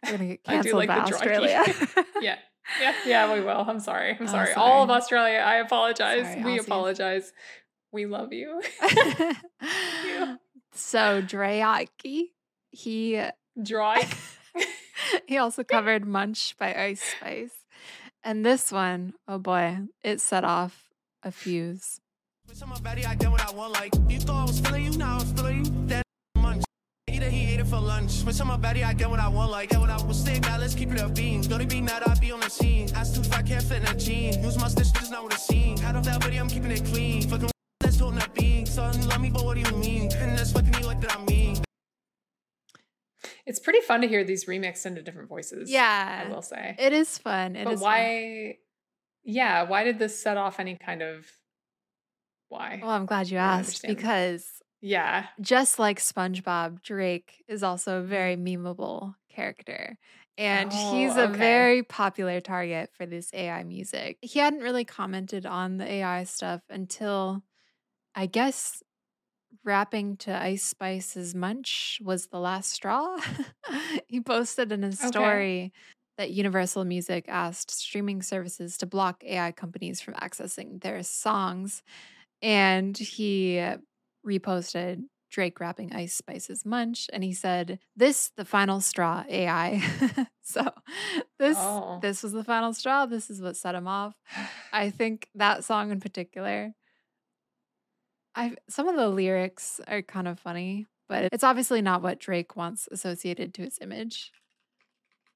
we're gonna get I do canceled like by Australia. yeah. Yeah, yeah, we will. I'm sorry. I'm Oh, sorry. All of. Australia, I apologize. Sorry, we Aussies. apologize. We love you. so Drake, he Drake. he also covered Munch by Ice Spice. And this one, oh boy, it set off a fuse. Switch on my body, I get what I want. Like you thought I was feeling you, now I'm feeling you. That munch. Eat he ate it for lunch. Switch on my body, I get what I want. Like get what I was saying. Now let's keep it a beam. Don't it be not I be on the scene. Asked if I can't fit in a jean. Use my stitch, just not what it's seen. Out of that body, I'm keeping it clean. Fucking that's doing that being. Son, love me, but what do you mean? And that's fucking you like that I mean. It's pretty fun to hear these remixed into different voices. Yeah. I will say. It is fun. It but is fun. why? Yeah, why did this set off any kind of? Why? Well, I'm glad you asked because yeah. just like SpongeBob, Drake is also a very memeable character. And he's Oh, a okay. very popular target for this AI music. He hadn't really commented on the AI stuff until I guess rapping to Ice Spice's Munch was the last straw. he posted in his Okay. story that Universal Music asked streaming services to block AI companies from accessing their songs. And he reposted Drake rapping Ice Spice's Munch, and he said, "This the final straw, AI." so this Oh. this was the final straw. This is what set him off. I think that song in particular. I some of the lyrics are kind of funny, but it's obviously not what Drake wants associated to his image.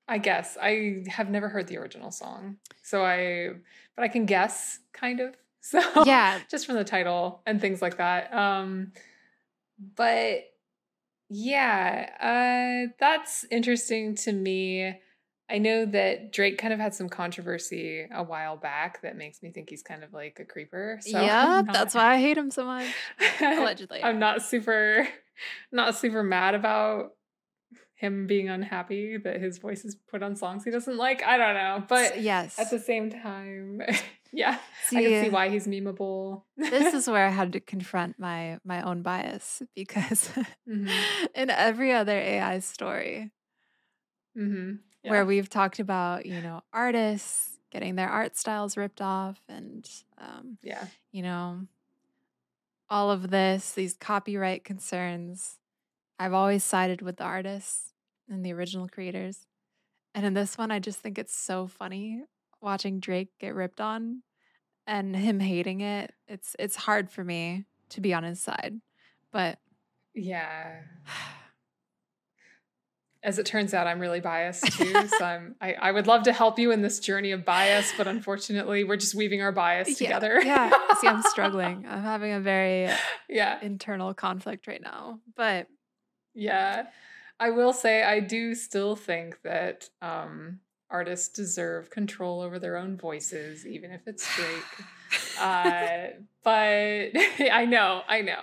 I guess I have never heard the original song, so I, but I can guess kind of. So Yeah. just from the title and things like that. Um, but yeah, uh, that's interesting to me. I know that Drake kind of had some controversy a while back that makes me think he's kind of like a creeper. So yeah, not- that's why I hate him so much. Allegedly. I'm not super, not super mad about him being unhappy that his voice is put on songs he doesn't like. I don't know, but yes. at the same time, yeah, I can see why he's memeable. this is where I had to confront my my own bias because Mhm. in every other AI story where we've talked about, you know, artists getting their art styles ripped off and um, yeah, you know, all of this, these copyright concerns, I've always sided with the artists and the original creators. And in this one, I just think it's so funny watching Drake get ripped on and him hating it. It's it's hard for me to be on his side. But yeah. As it turns out, I'm really biased too. so I'm I, I would love to help you in this journey of bias, but unfortunately, we're just weaving our bias yeah, together. Yeah. See, I'm struggling. I'm having a very yeah. internal conflict right now. But Yeah. I will say I do still think that um artists deserve control over their own voices, even if it's Drake. uh but I know, I know.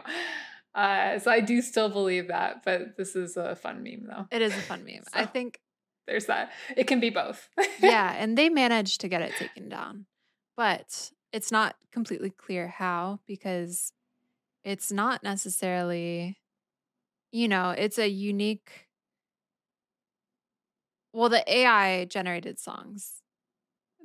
Uh so I do still believe that, but this is a fun meme though. it is a fun meme. I think There's that. It can be both. yeah, and they managed to get it taken down. But it's not completely clear how because it's not necessarily you know, it's a unique well, the AI generated songs.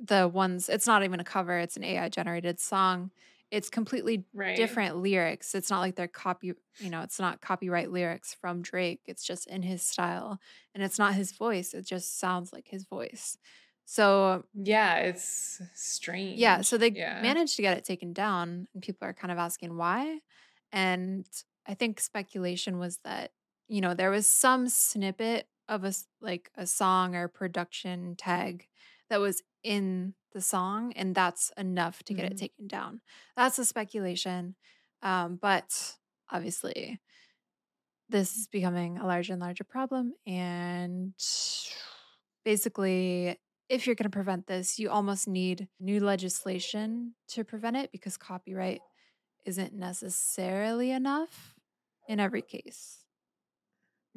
The ones it's not even a cover, it's an AI generated song. It's completely right. different lyrics. It's not like they're copy, you know, it's not copyright lyrics from Drake. It's just in his style and it's not his voice. It just sounds like his voice. So, Yeah, it's strange. yeah, so they yeah. managed to get it taken down and people are kind of asking why. And I think speculation was that, you know, there was some snippet of a like a song or production tag that was in the song and that's enough to get it Mhm. taken down. That's a speculation. Um, but obviously this is becoming a larger and larger problem and basically if you're going to prevent this, you almost need new legislation to prevent it because copyright isn't necessarily enough in every case.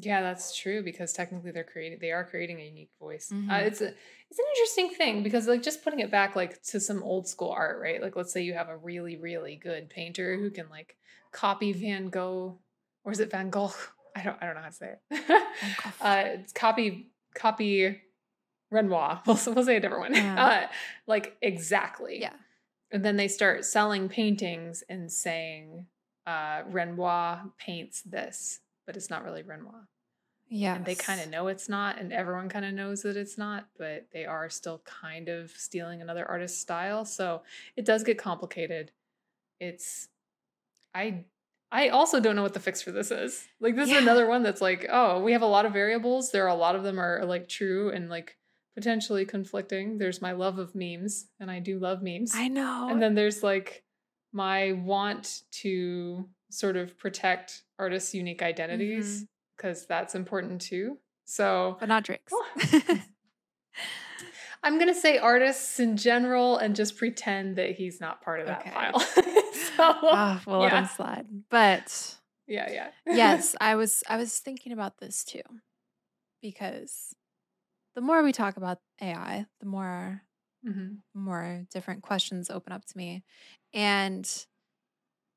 Yeah, that's true because technically they're creating they are creating a unique voice. Uh, Mhm. it's a it's an interesting thing because like just putting it back like to some old school art, right? Like let's say you have a really really good painter who can like copy Van Gogh or is it Van Gogh? I don't I don't know how to say it. Uh, copy copy Renoir. We'll, we'll say a different one. Yeah. Uh, like exactly. Yeah. And then they start selling paintings and saying uh, Renoir paints this, but it's not really Renoir. Yeah. And they kind of know it's not, and everyone kind of knows that it's not, but they are still kind of stealing another artist's style. So it does get complicated. It's I I also don't know what the fix for this is. Like this Yeah. is another one that's like, oh, we have a lot of variables. There are a lot of them are like true and like potentially conflicting. There's my love of memes, and I do love memes. I know. And then there's like my want to sort of protect artists' unique identities because that's important too. So but not Drake's. I'm gonna say artists in general and just pretend that he's not part of that Okay. pile. so Ah, we'll let him slide. But yeah, yeah. yes, I was I was thinking about this too. Because the more we talk about AI, the more Mhm. more different questions open up to me. And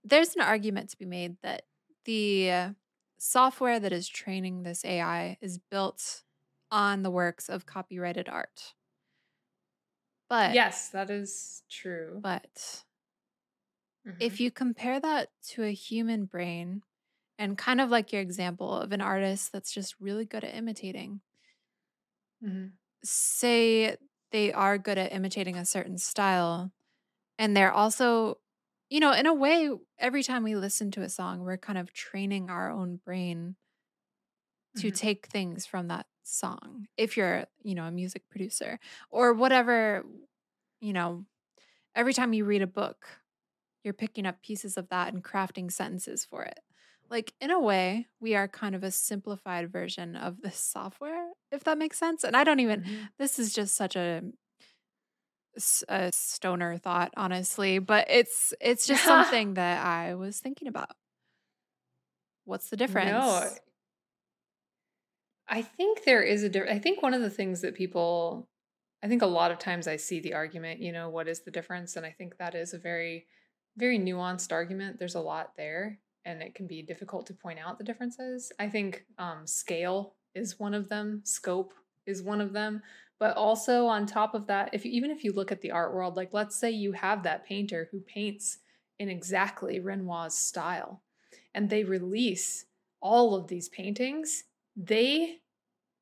there's an argument to be made that the software that is training this AI is built on the works of copyrighted art. But Yes, that is true. but Mhm. if you compare that to a human brain and kind of like your example of an artist that's just really good at imitating, Mhm. say they are good at imitating a certain style and they're also you know in a way every time we listen to a song we're kind of training our own brain to Mhm. take things from that song if you're, you know, a music producer or whatever, you know, every time you read a book, you're picking up pieces of that and crafting sentences for it. Like in a way, we are kind of a simplified version of this software, if that makes sense. And I don't even Mhm. this is just such a a stoner thought honestly but it's it's just something that i was thinking about what's the difference No, I think there is a difference. I think one of the things that people, I think a lot of times I see the argument, you know, what is the difference? And I think that is a very, very nuanced argument. There's a lot there, and it can be difficult to point out the differences. I think um, scale is one of them, scope is one of them. But also on top of that, if you, even if you look at the art world, like let's say you have that painter who paints in exactly Renoir's style, and they release all of these paintings, they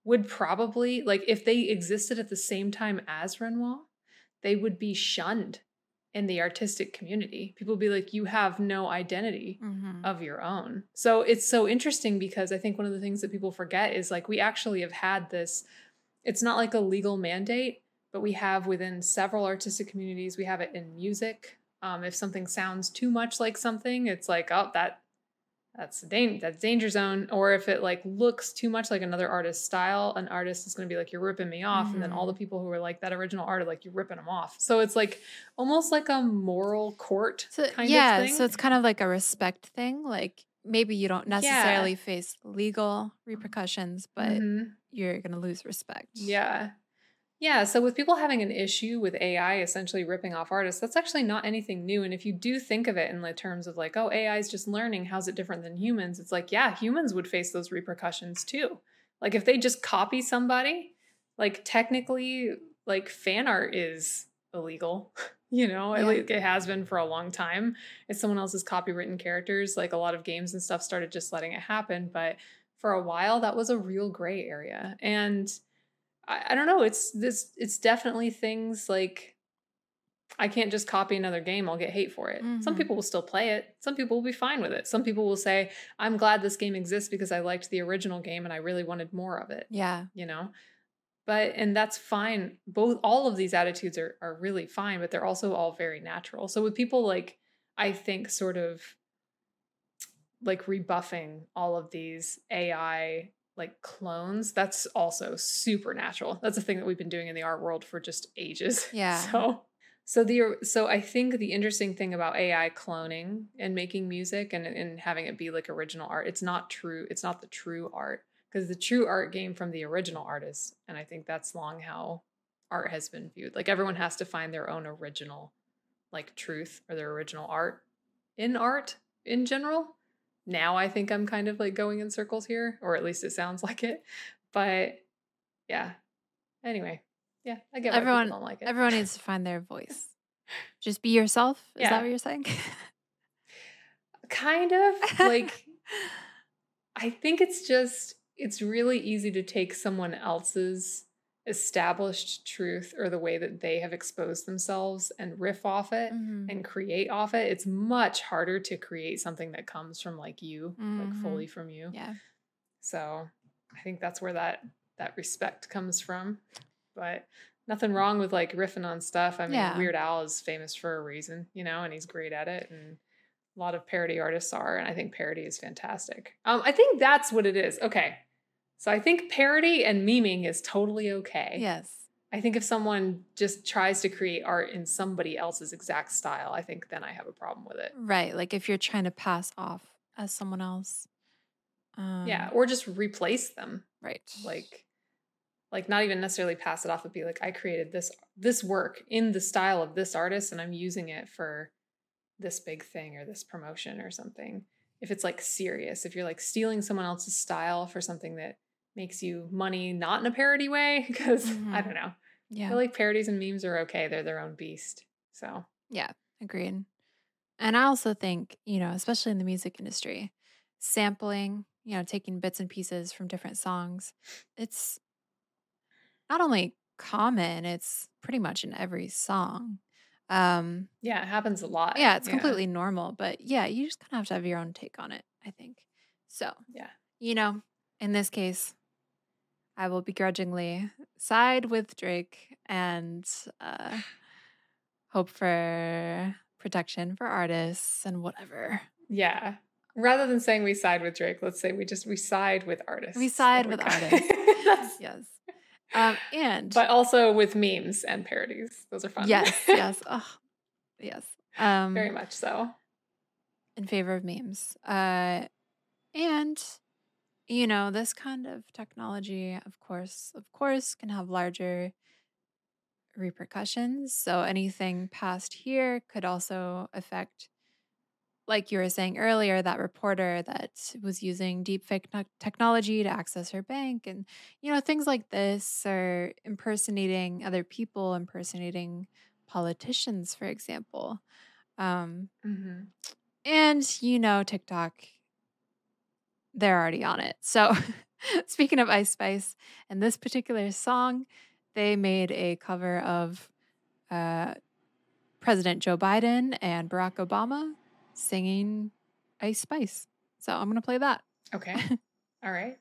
would probably like if they existed at the same time as Renoir, they would be shunned in the artistic community. People would be like, you have no identity Mhm. of your own. So it's so interesting because I think one of the things that people forget is like we actually have had this, it's not like a legal mandate, but we have within several artistic communities, we have it in music. Um, if something sounds too much like something, it's like, oh, that that's dan- that's danger zone. Or if it like looks too much like another artist's style, an artist is going to be like, you're ripping me off, and then all the people who are like that original art are like, you're ripping them off. So it's like almost like a moral court so kind yeah of thing. so it's kind of like a respect thing like maybe you don't necessarily face legal repercussions but Mhm. you're gonna lose respect Yeah. Yeah. So with people having an issue with AI essentially ripping off artists, that's actually not anything new. And if you do think of it in the terms of like, oh, AI is just learning, how's it different than humans? It's like, yeah, humans would face those repercussions too. Like if they just copy somebody, like technically, like fan art is illegal. You know, Yeah. it, like, it has been for a long time. It's someone else's copywritten characters. Like a lot of games and stuff started just letting it happen. But for a while, that was a real gray area. And I, I don't know. It's this. It's definitely things like I can't just copy another game. I'll get hate for it. Some Mhm. people will still play it. Some people will be fine with it. Some people will say, "I'm glad this game exists because I liked the original game and I really wanted more of it." yeah You know. But and that's fine. Both all of these attitudes are are really fine, but they're also all very natural. So with people like I think sort of like rebuffing all of these AI like clones, that's also super natural. That's a thing that we've been doing in the art world for just ages. Yeah. So so the so I think the interesting thing about AI cloning and making music and and having it be like original art, it's not true. It's not the true art because the true art came from the original artist, and I think that's long how art has been viewed. Like everyone has to find their own original like truth or their original art in art in general. Now I think I'm kind of like going in circles here, or at least it sounds like it. But yeah. Anyway, yeah, I get why everyone don't like it. everyone needs to find their voice just be yourself is Yeah. that what you're saying kind of like I think it's just it's really easy to take someone else's established truth or the way that they have exposed themselves and riff off it Mhm. and create off it. It's much harder to create something that comes from like you, Mhm. like fully from you. yeah So I think that's where that that respect comes from. But nothing wrong with like riffing on stuff. I mean, Yeah. Weird Al is famous for a reason, you know, and he's great at it. And a lot of parody artists are, and I think parody is fantastic. Um, I think that's what it is. Okay. So I think parody and memeing is totally okay. yes I think if someone just tries to create art in somebody else's exact style, I think then I have a problem with it. right like if you're trying to pass off as someone else um, yeah, or just replace them. right like like not even necessarily pass it off but be like i created this this work in the style of this artist and i'm using it for this big thing or this promotion or something if it's like serious if you're like stealing someone else's style for something that makes you money not in a parody way because i Mhm. don't know i yeah feel like parodies and memes are okay they're their own beast so Yeah, agreed. And I also think, you know, especially in the music industry, sampling, you know, taking bits and pieces from different songs, it's not only common, it's pretty much in every song. Um, yeah it happens a lot yeah, it's completely normal, but yeah, you just kind of have to have your own take on it, I think. So, yeah you know, in this case, I will begrudgingly side with Drake and uh, hope for protection for artists and whatever. Yeah. Rather than saying we side with Drake, let's say we just we side with artists. We side with artists. Yes. Um, and but also with memes and parodies. Those are fun. yes, yes, oh, yes. Um, Very much so. in favor of memes. Uh, and you know, this kind of technology, of course, of course, can have larger repercussions. So anything past here could also affect, like you were saying earlier, that reporter that was using deepfake technology to access her bank, and you know, things like this are impersonating other people, impersonating politicians, for example. Um, Mm-hmm. and you know, TikTok, they're already on it. So, speaking of Ice Spice and this particular song, they made a cover of uh, President Joe Biden and Barack Obama singing Ice Spice. So, I'm going to play that. Okay. All right.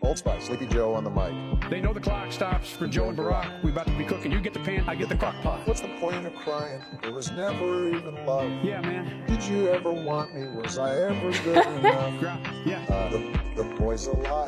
Old Spice, Sleepy Joe on the mic. They know the clock stops for Joe and Barack. We about to be cooking. You get the pan, I get the crock pot. What's the point of crying? There was never even love. Yeah, man. Did you ever want me? Was I ever good enough? Yeah. Uh, the, the boy's a liar.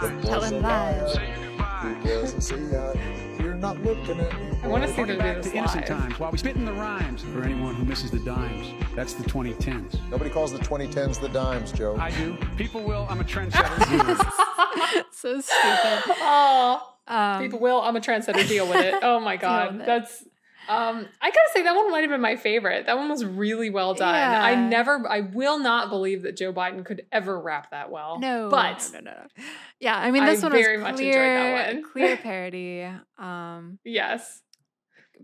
The boy's Telling a lies. liar. He doesn't see ya. You're not looking at me. I want to boy. see Harking them back to innocent live. times while we spit in the rhymes. For anyone who misses the dimes, that's the 2010s. Nobody calls the 2010s the dimes, Joe. I do. People will. I'm a trendsetter. so stupid. Oh, Um, people will. I'm a trendsetter. Deal with it. Oh my god, that's. Um, I gotta say that one might have been my favorite. That one was really well done. I never, I will not believe that Joe Biden could ever rap that well. no, but no, no, no, no. Yeah, I mean, I this one very was much enjoyed clear, that one. clear parody. Um, yes,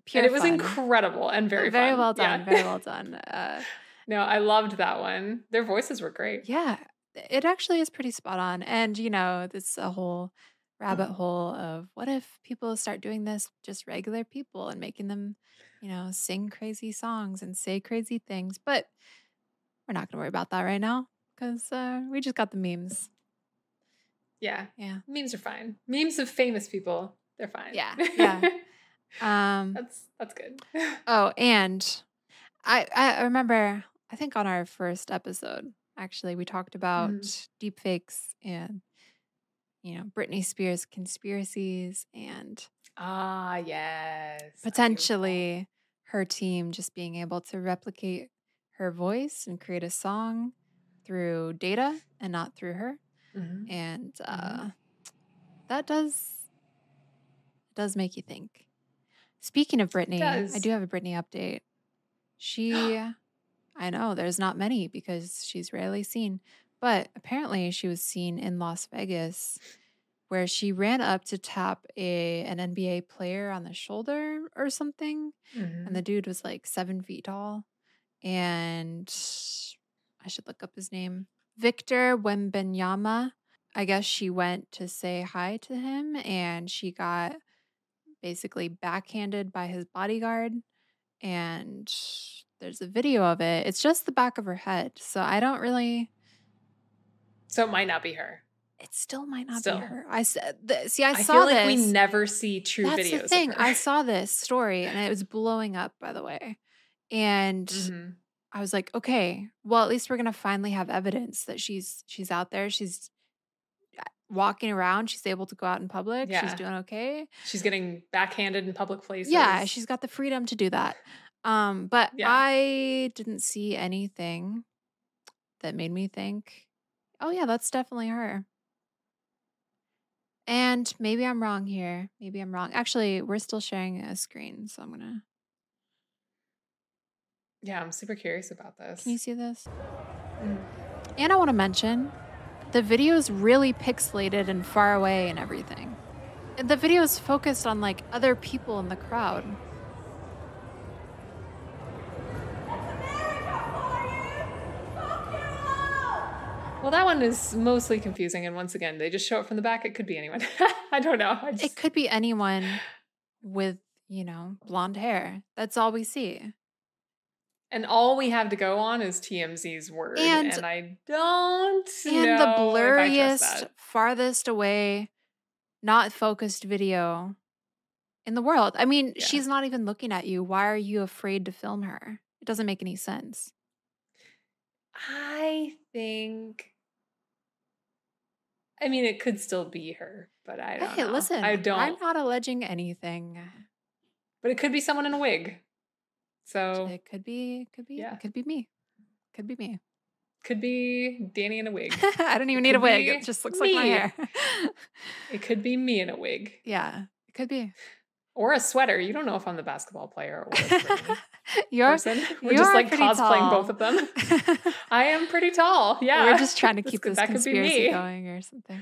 pure and it was fun. incredible and very, very fun. well done. Yeah. Very well done. Uh, no, I loved that one. Their voices were great. yeah, it actually is pretty spot on. And you know, this a whole rabbit hole of what if people start doing this just regular people and making them, you know, sing crazy songs and say crazy things. But we're not going to worry about that right now because uh, we just got the memes. Yeah, Yeah. memes are fine. Memes of famous people, they're fine. Yeah, yeah. Um, that's that's good. Oh, and I I remember I think on our first episode actually we talked about deep fakes and you know Britney Spears conspiracies and ah, yes. I do recall. potentially her team just being able to replicate her voice and create a song through data and not through her Mhm. and uh that does does make you think. Speaking of Britney, I do have a Britney update. She, I know there's not many because she's rarely seen, but apparently she was seen in Las Vegas where she ran up to tap a an NBA player on the shoulder or something, Mhm. and the dude was like seven feet tall, and I should look up his name, Victor Wembanyama. I guess she went to say hi to him, and she got basically backhanded by his bodyguard and there's a video of it it's just the back of her head so i don't really So it might not be her. it still might not Still. be her i said th- see i, I, saw feel like this we never see true that's videos. the thing i saw this story and it was blowing up by the way and Mhm. i was like okay well at least we're gonna finally have evidence that she's she's out there she's uh, walking around she's able to go out in public Yeah. she's doing okay She's getting backhanded in public places. Yeah, she's got the freedom to do that. Um, but Yeah. I didn't see anything that made me think, oh yeah, that's definitely her. And maybe I'm wrong here. Maybe I'm wrong. Actually, we're still sharing a screen, so I'm gonna. Yeah, I'm super curious about this. Can you see this? Mm. And I want to mention, the video is really pixelated and far away and everything. And The video is focused on like other people in the crowd. Well, that one is mostly confusing, and once again, they just show it from the back. It could be anyone. I don't know. I just, It could be anyone with, you know, blonde hair. That's all we see. And all we have to go on is TMZ's word. And- And, I don't and the if I trust blurriest, farthest away, not focused video in the world. I mean, Yeah. she's not even looking at you. Why are you afraid to film her? It doesn't make any sense. I think. I mean, it could still be her, but I don't Hey, know. listen, I don't. I'm not alleging anything. but it could be someone in a wig. So It could be, could be, Yeah. it could be me. Could be me. could be Dani in a wig. I don't even need a wig. It just looks like my hair. it could be me in a wig yeah, it could be. or a sweater. You don't know if I'm the basketball player or You're person. We're you just like cosplaying tall. both of them. I am pretty tall. Yeah. We're just trying to keep this that could be conspiracy me. going or something.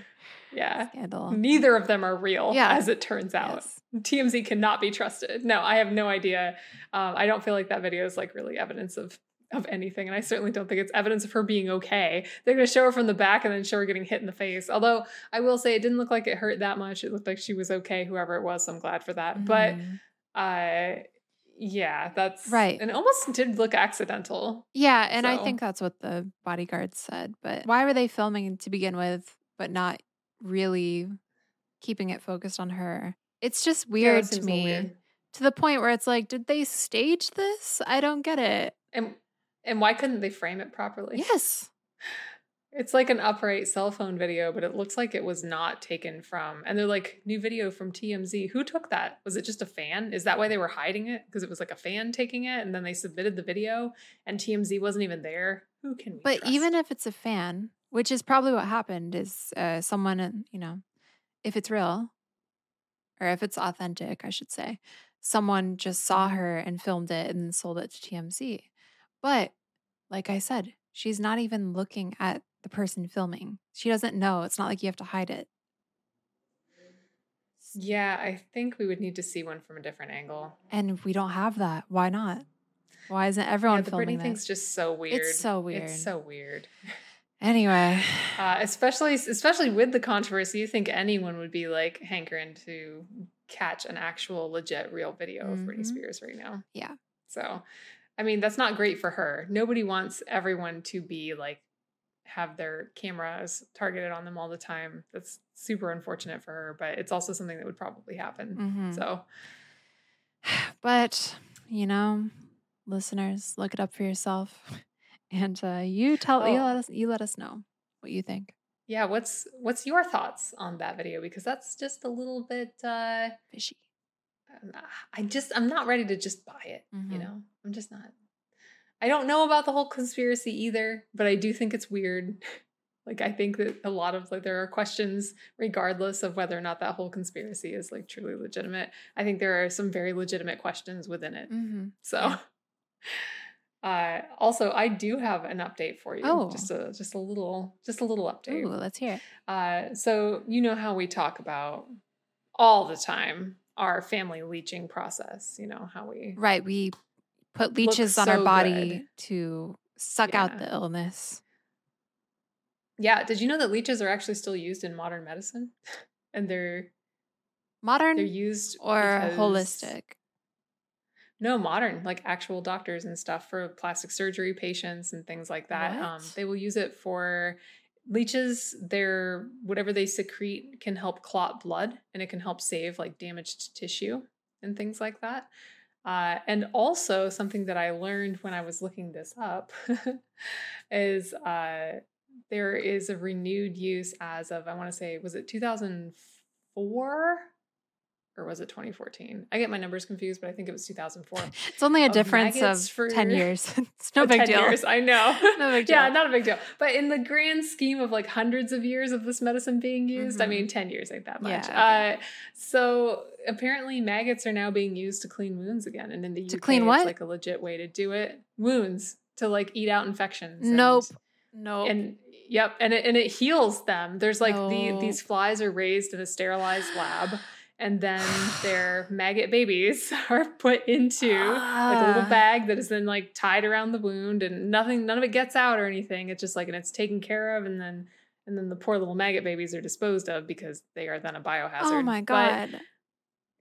Yeah. Scandal. Neither of them are real, Yeah. as it turns out. Yes. TMZ cannot be trusted. No, I have no idea. Um, I don't feel like that video is like really evidence of of anything, and I certainly don't think it's evidence of her being okay. They're going to show her from the back and then show her getting hit in the face. Although I will say it didn't look like it hurt that much. It looked like she was okay, whoever it was. So I'm glad for that. But Mhm. uh, yeah, that's Right. And it almost did look accidental. Yeah, and I think that's what the bodyguards said. But why were they filming to begin with, but not really keeping it focused on her? It's just Yeah, weird to a little me. weird. To the point where it's like, did they stage this? I don't get it. And and why couldn't they frame it properly? Yes. It's like an upright cell phone video, but it looks like it was not taken from. And they're like, new video from TMZ. Who took that? Was it just a fan? Is that why they were hiding it? Because it was like a fan taking it and then they submitted the video and TMZ wasn't even there? Who can we But trust? even if it's a fan, which is probably what happened, is uh, someone, you know, if it's real or if it's authentic, I should say, someone just saw Mm-hmm. her and filmed it and sold it to TMZ. But like I said, she's not even looking at the person filming. She doesn't know. It's not like you have to hide it. Yeah, I think we would need to see one from a different angle. And we don't have that. Why not? Why isn't Yeah, everyone the filming Britney thing's just so weird. It's so weird. It's so weird. Anyway, Uh, especially especially with the controversy, you think anyone would be like hankering to catch an actual legit real video of Britney Mhm. Spears right now. Yeah. So, I mean, that's not great for her. Nobody wants everyone to be like have their cameras targeted on them all the time. That's super unfortunate for her, but it's also something that would probably happen. Mhm. So, But, you know, listeners, look it up for yourself. And uh, you tell you Oh. let us you let us know what you think. yeah, what's what's your thoughts on that video because that's just a little bit uh Fishy. I just I'm not ready to just buy it, you Mhm. know. I'm just not. I don't know about the whole conspiracy either, but I do think it's weird. Like I think that a lot of like there are questions regardless of whether or not that whole conspiracy is like truly legitimate. I think there are some very legitimate questions within it. Mm-hmm. So uh also I do have an update for you. Oh. Just a just a little just a little update. Ooh, let's hear it. Uh, so you know how we talk about all the time our family leeching process. You know how we Right, we put leeches on our body good. to suck out the illness. Yeah, did you know that leeches are actually still used in modern medicine? and they're Modern they're used or holistic? No, modern, like actual doctors and stuff for plastic surgery patients and things like that. Um, they will use it for leeches. They're whatever they secrete can help clot blood and it can help save like damaged tissue and things like that. Uh, and also something that I learned when I was looking this up is uh, there is a renewed use as of I want to say was it 2004 or was it 2014? I get my numbers confused, but I think it was 2004. It's only a of difference of for- 10 years. it's no big 10 deal. Years, I know. No big deal. Yeah, not a big deal. But in the grand scheme of like hundreds of years of this medicine being used, I Mhm. mean, 10 years ain't that much. Yeah, Uh, so apparently, maggots are now being used to clean wounds again. And in the To UK, clean what? it's like a legit way to do it. Wounds to like eat out infections. and- Nope. Nope. And yep, and it and it heals them. There's like the these flies are raised in a sterilized lab, and then their maggot babies are put into like a little Ah. bag that is then like tied around the wound, and nothing, none of it gets out or anything. It's just like and it's taken care of, and then and then the poor little maggot babies are disposed of because they are then a biohazard. oh my But- god.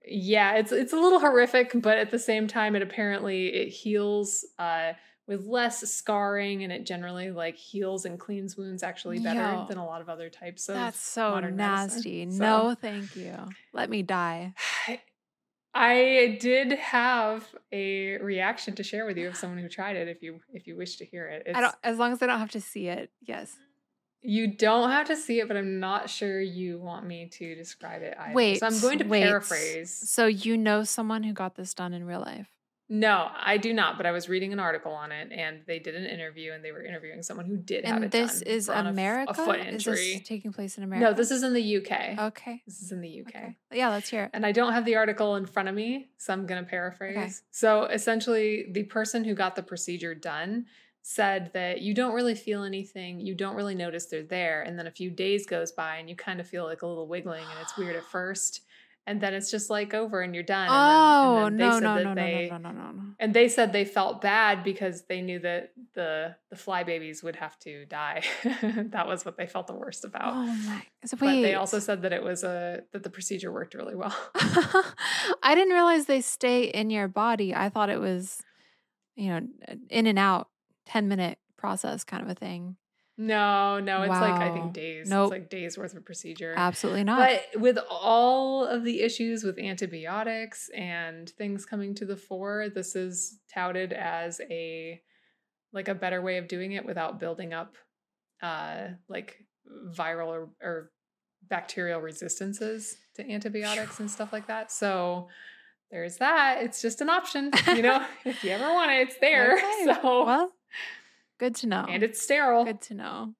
yeah, it's it's a little horrific, but at the same time, it apparently it heals uh, with less scarring and it generally like heals and cleans wounds actually better Yo. than a lot of other types of That's so nasty. So- No, thank you. Let me die. I did have a reaction to share with you of someone who tried it if you if you wish to hear it. It's, I don't as long as I don't have to see it. Yes. you don't have to see it, but I'm not sure you want me to describe it either. Wait. So I'm going to wait. paraphrase. So you know someone who got this done in real life? No, I do not, but I was reading an article on it and they did an interview and they were interviewing someone who did have And it this done is on a f- America. A, foot Is injury. this taking place in America? No, this is in the UK. okay. This is in the UK. Okay. Yeah, let's hear it. And I don't have the article in front of me, so I'm going to paraphrase. So essentially, the person who got the procedure done said that you don't really feel anything, you don't really notice they're there, and then a few days goes by and you kind of feel like a little wiggling and it's weird at first, and then it's just like over and you're done. Oh and then, and oh, then no no no, no they- no no no no no. And they said they felt bad because they knew that the the fly babies would have to die. that was what they felt the worst about. Oh my. So But wait. they also said that it was a that the procedure worked really well. I didn't realize they stay in your body. I thought it was, you know, in and out, ten minute process kind of a thing. No, no, it's like I think days. Nope. It's like days worth of procedure. Absolutely not. But with all of the issues with antibiotics and things coming to the fore, this is touted as a like a better way of doing it without building up uh like viral or, or bacterial resistances to antibiotics and stuff like that. So there's that. It's just an option. You know, if you ever want it, it's there. Okay, So well, good to know. and it's sterile. good to know.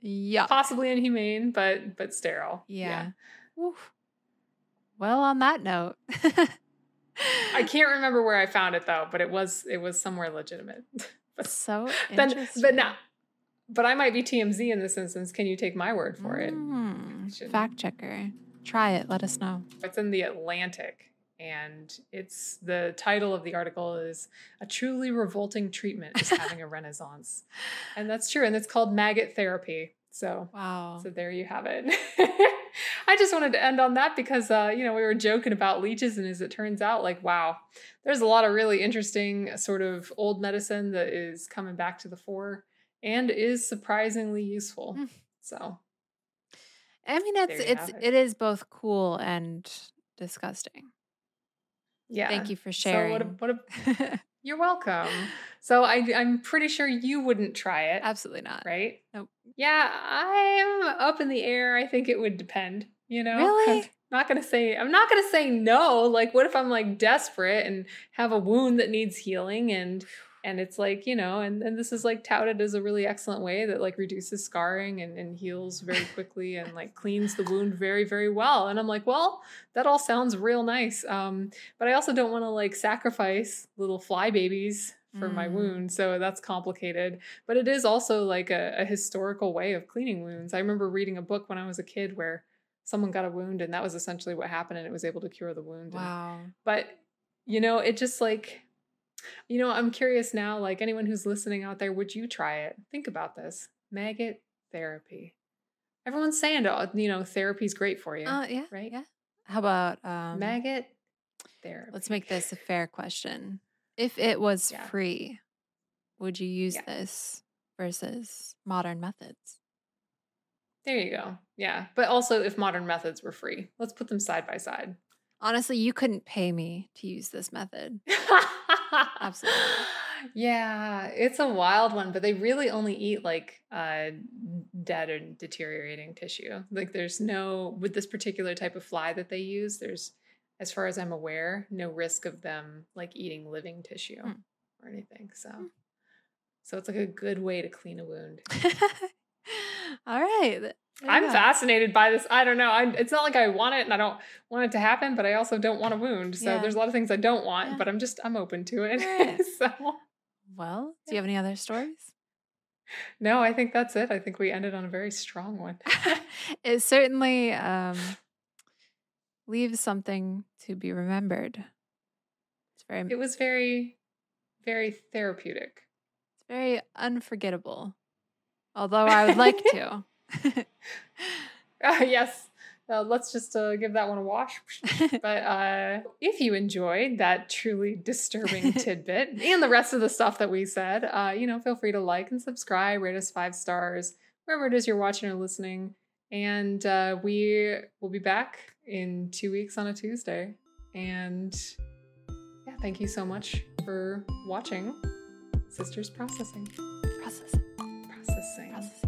Yeah. possibly inhumane, but but sterile. Yeah. Oof. Well, on that note, I can't remember where I found it though, but it was it was somewhere legitimate. but so then, but now, but I might be TMZ in this instance. Can you take my word for it? Mm, Shouldn't- fact checker. Try it. Let us know. It's in the Atlantic, and it's the title of the article is "A Truly Revolting Treatment is Having a Renaissance," and that's true, and it's called maggot therapy. So Wow. So there you have it. I just wanted to end on that because uh, you know we were joking about leeches, and as it turns out, like wow, there's a lot of really interesting sort of old medicine that is coming back to the fore and is surprisingly useful. Mm. So I mean, it's it's it. it is both cool and disgusting. Yeah, Thank you for So sharing. what? A, what? A, you're welcome. So I, I'm pretty sure you wouldn't try it, Absolutely not. right? Nope. Yeah, I'm up in the air. I think it would depend. You know, Really? I'm not gonna say. I'm not gonna say no. Like, what if I'm like desperate and have a wound that needs healing and and it's like you know and, and this is like touted as a really excellent way that like reduces scarring and, and heals very quickly and like cleans the wound very very well and i'm like well that all sounds real nice um but i also don't want to like sacrifice little fly babies for my Mm. wound so that's complicated but it is also like a, a historical way of cleaning wounds i remember reading a book when i was a kid where someone got a wound and that was essentially what happened and it was able to cure the wound and- Wow. but you know it just like you know i'm curious now like anyone who's listening out there would you try it think about this maggot therapy everyone's saying you know therapy's great for you Uh, yeah. right? Yeah. How about um, maggot therapy Let's make this a fair question. If it was Yeah. free, would you use Yeah. this versus modern methods? there you go yeah but also if modern methods were free let's put them side by side Honestly, you couldn't pay me to use this method. Absolutely. Yeah, it's a wild one, but they really only eat like uh dead and deteriorating tissue. Like there's no with this particular type of fly that they use, there's as far as I'm aware, no risk of them like eating living tissue Hmm. or anything. So so it's like a good way to clean a wound. All right. You I'm fascinated by this. I don't know. I, it's not like I want it and I don't want it to happen, but I also don't want a wound. So Yeah. there's a lot of things I don't want, Yeah. but I'm just I'm open to it. Right. so Well, do you have any other stories? No, I think that's it. I think we ended on a very strong one. it certainly um, leaves something to be remembered. It's very, it was very, very therapeutic. it's very unforgettable. Although I would like to. Uh, yes, uh, let's just uh, give that one a wash. but uh, if you enjoyed that truly disturbing tidbit and the rest of the stuff that we said, uh, you know, feel free to like and subscribe, rate us five stars, wherever it is you're watching or listening. And uh, we will be back in two weeks on a Tuesday. And yeah, thank you so much for watching Sisters Processing. Processing. Processing. Processing.